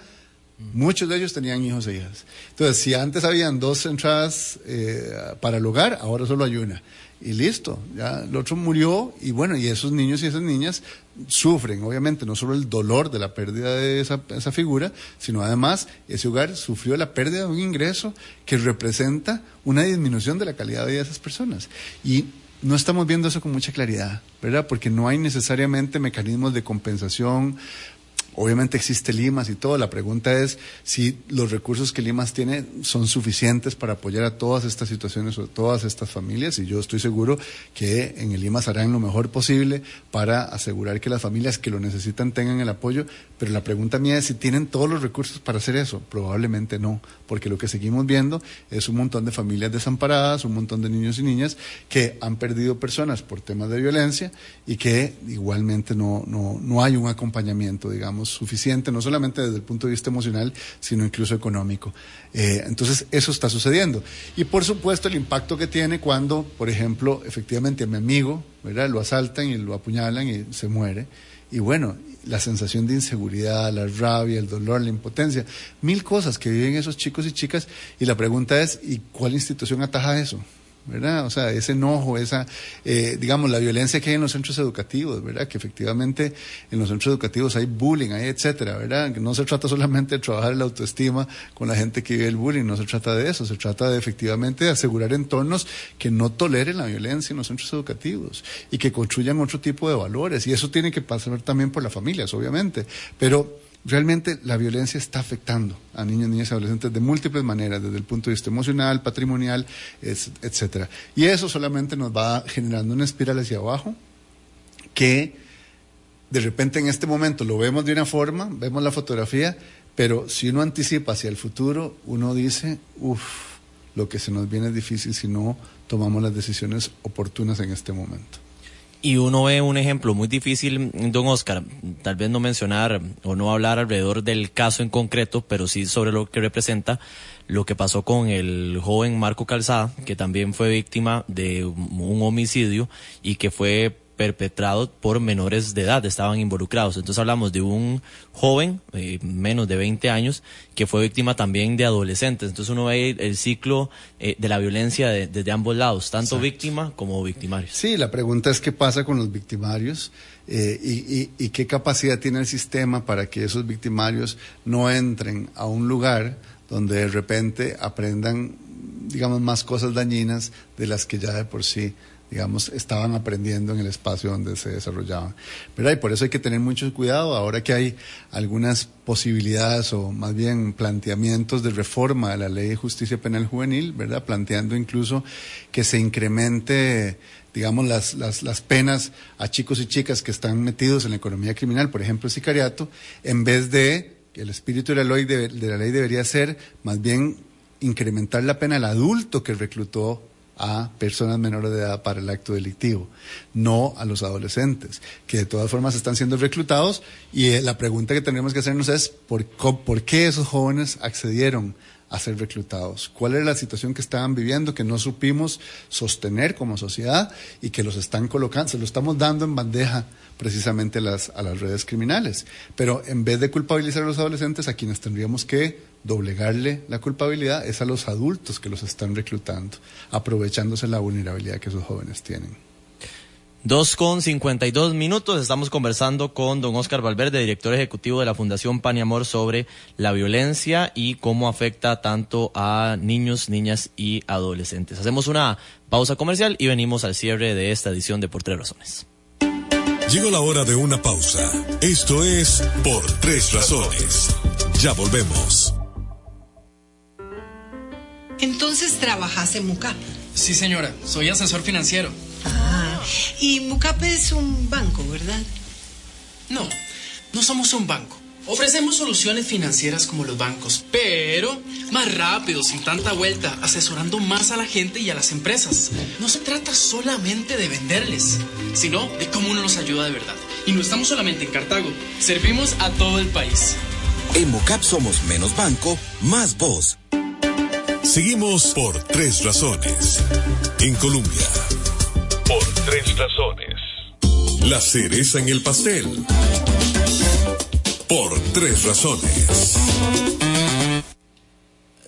Muchos de ellos tenían hijos e hijas. Entonces, si antes habían dos entradas eh, para el hogar, ahora solo hay una y listo, ya el otro murió y bueno, y esos niños y esas niñas sufren, obviamente, no solo el dolor de la pérdida de esa, esa figura, sino además ese hogar sufrió la pérdida de un ingreso que representa una disminución de la calidad de vida de esas personas. Y no estamos viendo eso con mucha claridad, ¿verdad? Porque no hay necesariamente mecanismos de compensación Obviamente existe Limas y todo. La pregunta es si los recursos que Limas tiene son suficientes para apoyar a todas estas situaciones o a todas estas familias. Y yo estoy seguro que en el Limas harán lo mejor posible para asegurar que las familias que lo necesitan tengan el apoyo. Pero la pregunta mía es si tienen todos los recursos para hacer eso. Probablemente no, porque lo que seguimos viendo es un montón de familias desamparadas, un montón de niños y niñas que han perdido personas por temas de violencia y que igualmente no, no, no hay un acompañamiento, digamos suficiente, no solamente desde el punto de vista emocional, sino incluso económico. Eh, entonces, eso está sucediendo. Y por supuesto, el impacto que tiene cuando, por ejemplo, efectivamente a mi amigo, ¿verdad? Lo asaltan y lo apuñalan y se muere. Y bueno, la sensación de inseguridad, la rabia, el dolor, la impotencia, mil cosas que viven esos chicos y chicas. Y la pregunta es, ¿y cuál institución ataja eso? ¿Verdad? O sea, ese enojo, esa, eh, digamos, la violencia que hay en los centros educativos, ¿verdad? Que efectivamente en los centros educativos hay bullying, hay etcétera, ¿verdad? Que no se trata solamente de trabajar la autoestima con la gente que vive el bullying, no se trata de eso, se trata de efectivamente de asegurar entornos que no toleren la violencia en los centros educativos y que construyan otro tipo de valores. Y eso tiene que pasar también por las familias, obviamente. Pero realmente la violencia está afectando a niños, niñas y adolescentes de múltiples maneras, desde el punto de vista emocional, patrimonial, etcétera. Y eso solamente nos va generando una espiral hacia abajo que de repente en este momento lo vemos de una forma, vemos la fotografía, pero si uno anticipa hacia el futuro, uno dice, uff, lo que se nos viene es difícil si no tomamos las decisiones oportunas en este momento. Y uno ve un ejemplo muy difícil, don Oscar, tal vez no mencionar o no hablar alrededor del caso en concreto, pero sí sobre lo que representa lo que pasó con el joven Marco Calzada, que también fue víctima de un homicidio y que fue perpetrado por menores de edad, estaban involucrados. Entonces hablamos de un joven, eh, menos de 20 años, que fue víctima también de adolescentes. Entonces uno ve el, ciclo eh, de la violencia desde ambos lados, tanto víctima como victimario. Sí, la pregunta es qué pasa con los victimarios eh, y, y qué capacidad tiene el sistema para que esos victimarios no entren a un lugar donde de repente aprendan, digamos, más cosas dañinas de las que ya de por sí digamos, estaban aprendiendo en el espacio donde se desarrollaban. ¿verdad? Y por eso hay que tener mucho cuidado ahora que hay algunas posibilidades o más bien planteamientos de reforma de la ley de justicia penal juvenil, ¿verdad? Planteando incluso que se incremente digamos, las, las, las, penas a chicos y chicas que están metidos en la economía criminal, por ejemplo, el sicariato, en vez de, que el espíritu de la, ley de la ley debería ser más bien incrementar la pena al adulto que reclutó a personas menores de edad para el acto delictivo, no a los adolescentes, que de todas formas están siendo reclutados y eh, la pregunta que tenemos que hacernos es ¿por, por qué esos jóvenes accedieron a ser reclutados? ¿Cuál era la situación que estaban viviendo que no supimos sostener como sociedad y que los están colocando, se lo estamos dando en bandeja precisamente a las, a las redes criminales? Pero en vez de culpabilizar a los adolescentes, a quienes tendríamos que doblegarle la culpabilidad es a los adultos que los están reclutando, aprovechándose la vulnerabilidad que esos jóvenes tienen. Dos con cincuenta y dos minutos. Estamos conversando con don Oscar Valverde, director ejecutivo de la Fundación Pan y Amor, sobre la violencia y cómo afecta tanto a niños, niñas y adolescentes. Hacemos una pausa comercial y venimos al cierre de esta edición de Por Tres Razones. Llegó la hora de una pausa. Esto es Por Tres Razones. Ya volvemos. Entonces trabajas en MUCAP. Sí, señora, soy asesor financiero. Ah, y MUCAP es un banco, ¿verdad? No, no somos un banco. Ofrecemos soluciones financieras como los bancos, pero más rápido, sin tanta vuelta, asesorando más a la gente y a las empresas. No se trata solamente de venderles, sino de cómo uno nos ayuda de verdad. Y no estamos solamente en Cartago, servimos a todo el país. En MUCAP somos menos banco, más voz. Seguimos por tres razones. En Colombia. Por tres razones. La cereza en el pastel. Por tres razones.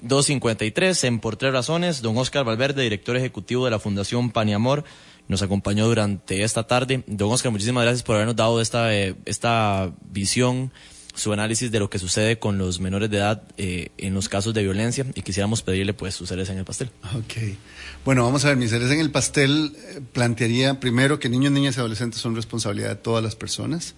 253 en Por Tres Razones. Don Oscar Valverde, director ejecutivo de la Fundación Paniamor, nos acompañó durante esta tarde. Don Oscar, muchísimas gracias por habernos dado esta, eh, esta visión su análisis de lo que sucede con los menores de edad eh, en los casos de violencia y quisiéramos pedirle pues su cereza en el pastel. Ok. Bueno, vamos a ver, mi cereza en el pastel eh, plantearía primero que niños, niñas y adolescentes son responsabilidad de todas las personas,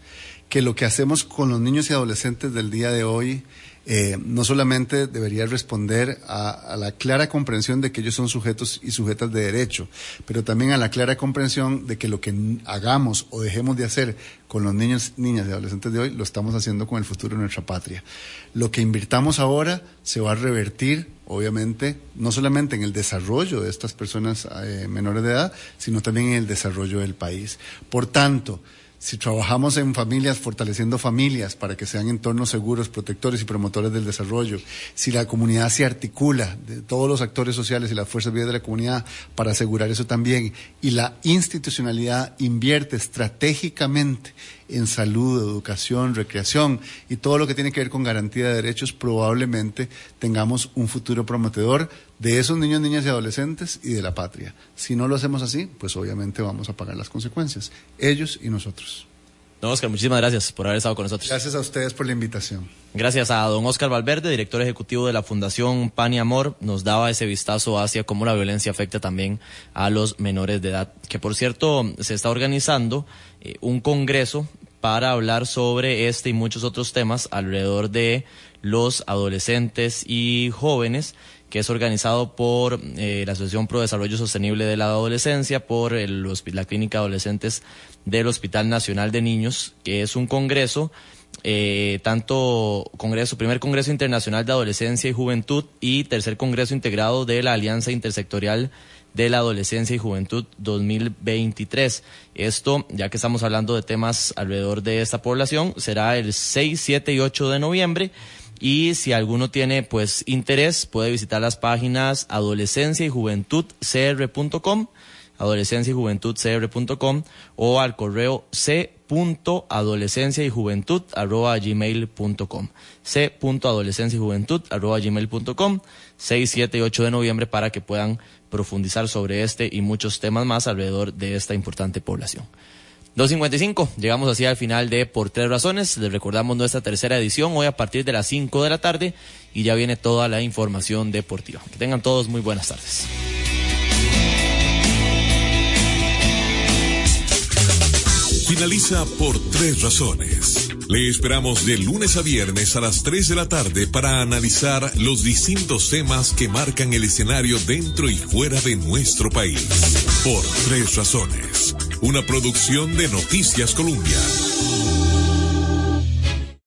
que lo que hacemos con los niños y adolescentes del día de hoy eh, no solamente debería responder a, la clara comprensión de que ellos son sujetos y sujetas de derecho, pero también a la clara comprensión de que lo que hagamos o dejemos de hacer con los niños, niñas y adolescentes de hoy, lo estamos haciendo con el futuro de nuestra patria. Lo que invirtamos ahora se va a revertir, obviamente, no solamente en el desarrollo de estas personas eh, menores de edad, sino también en el desarrollo del país. Por tanto, si trabajamos en familias, fortaleciendo familias para que sean entornos seguros, protectores y promotores del desarrollo, si la comunidad se articula, de todos los actores sociales y las fuerzas vivas de la comunidad para asegurar eso también, y la institucionalidad invierte estratégicamente en salud, educación, recreación y todo lo que tiene que ver con garantía de derechos, probablemente tengamos un futuro prometedor de esos niños, niñas y adolescentes y de la patria. Si no lo hacemos así, pues obviamente vamos a pagar las consecuencias, ellos y nosotros. Don Oscar, muchísimas gracias por haber estado con nosotros. Gracias a ustedes por la invitación. Gracias a don Oscar Valverde, director ejecutivo de la Fundación Pan y Amor, nos daba ese vistazo hacia cómo la violencia afecta también a los menores de edad, que por cierto se está organizando eh, un congreso para hablar sobre este y muchos otros temas alrededor de los adolescentes y jóvenes que es organizado por eh, la Asociación Pro Desarrollo Sostenible de la Adolescencia, por la Clínica Adolescentes del Hospital Nacional de Niños, que es un congreso, eh, tanto congreso, primer Congreso Internacional de Adolescencia y Juventud y tercer Congreso Integrado de la Alianza Intersectorial de la Adolescencia y Juventud 2023. Esto, ya que estamos hablando de temas alrededor de esta población, será el 6, 7 y 8 de noviembre y si alguno tiene pues interés, puede visitar las páginas adolescencia y juventud cr.com, adolescencia y juventud cr.com o al correo c.adolescencia y juventud arroba gmail.com c.adolescencia y juventud arroba gmail.com 6, 7 y 8 de noviembre para que puedan profundizar sobre este y muchos temas más alrededor de esta importante población. 2.55, llegamos así al final de Por Tres Razones. Les recordamos nuestra tercera edición hoy a partir de las 5 de la tarde y ya viene toda la información deportiva. Que tengan todos muy buenas tardes. Finaliza Por Tres Razones. Le esperamos de lunes a viernes a las 3 de la tarde para analizar los distintos temas que marcan el escenario dentro y fuera de nuestro país. Por Tres Razones una producción de Noticias Colombia.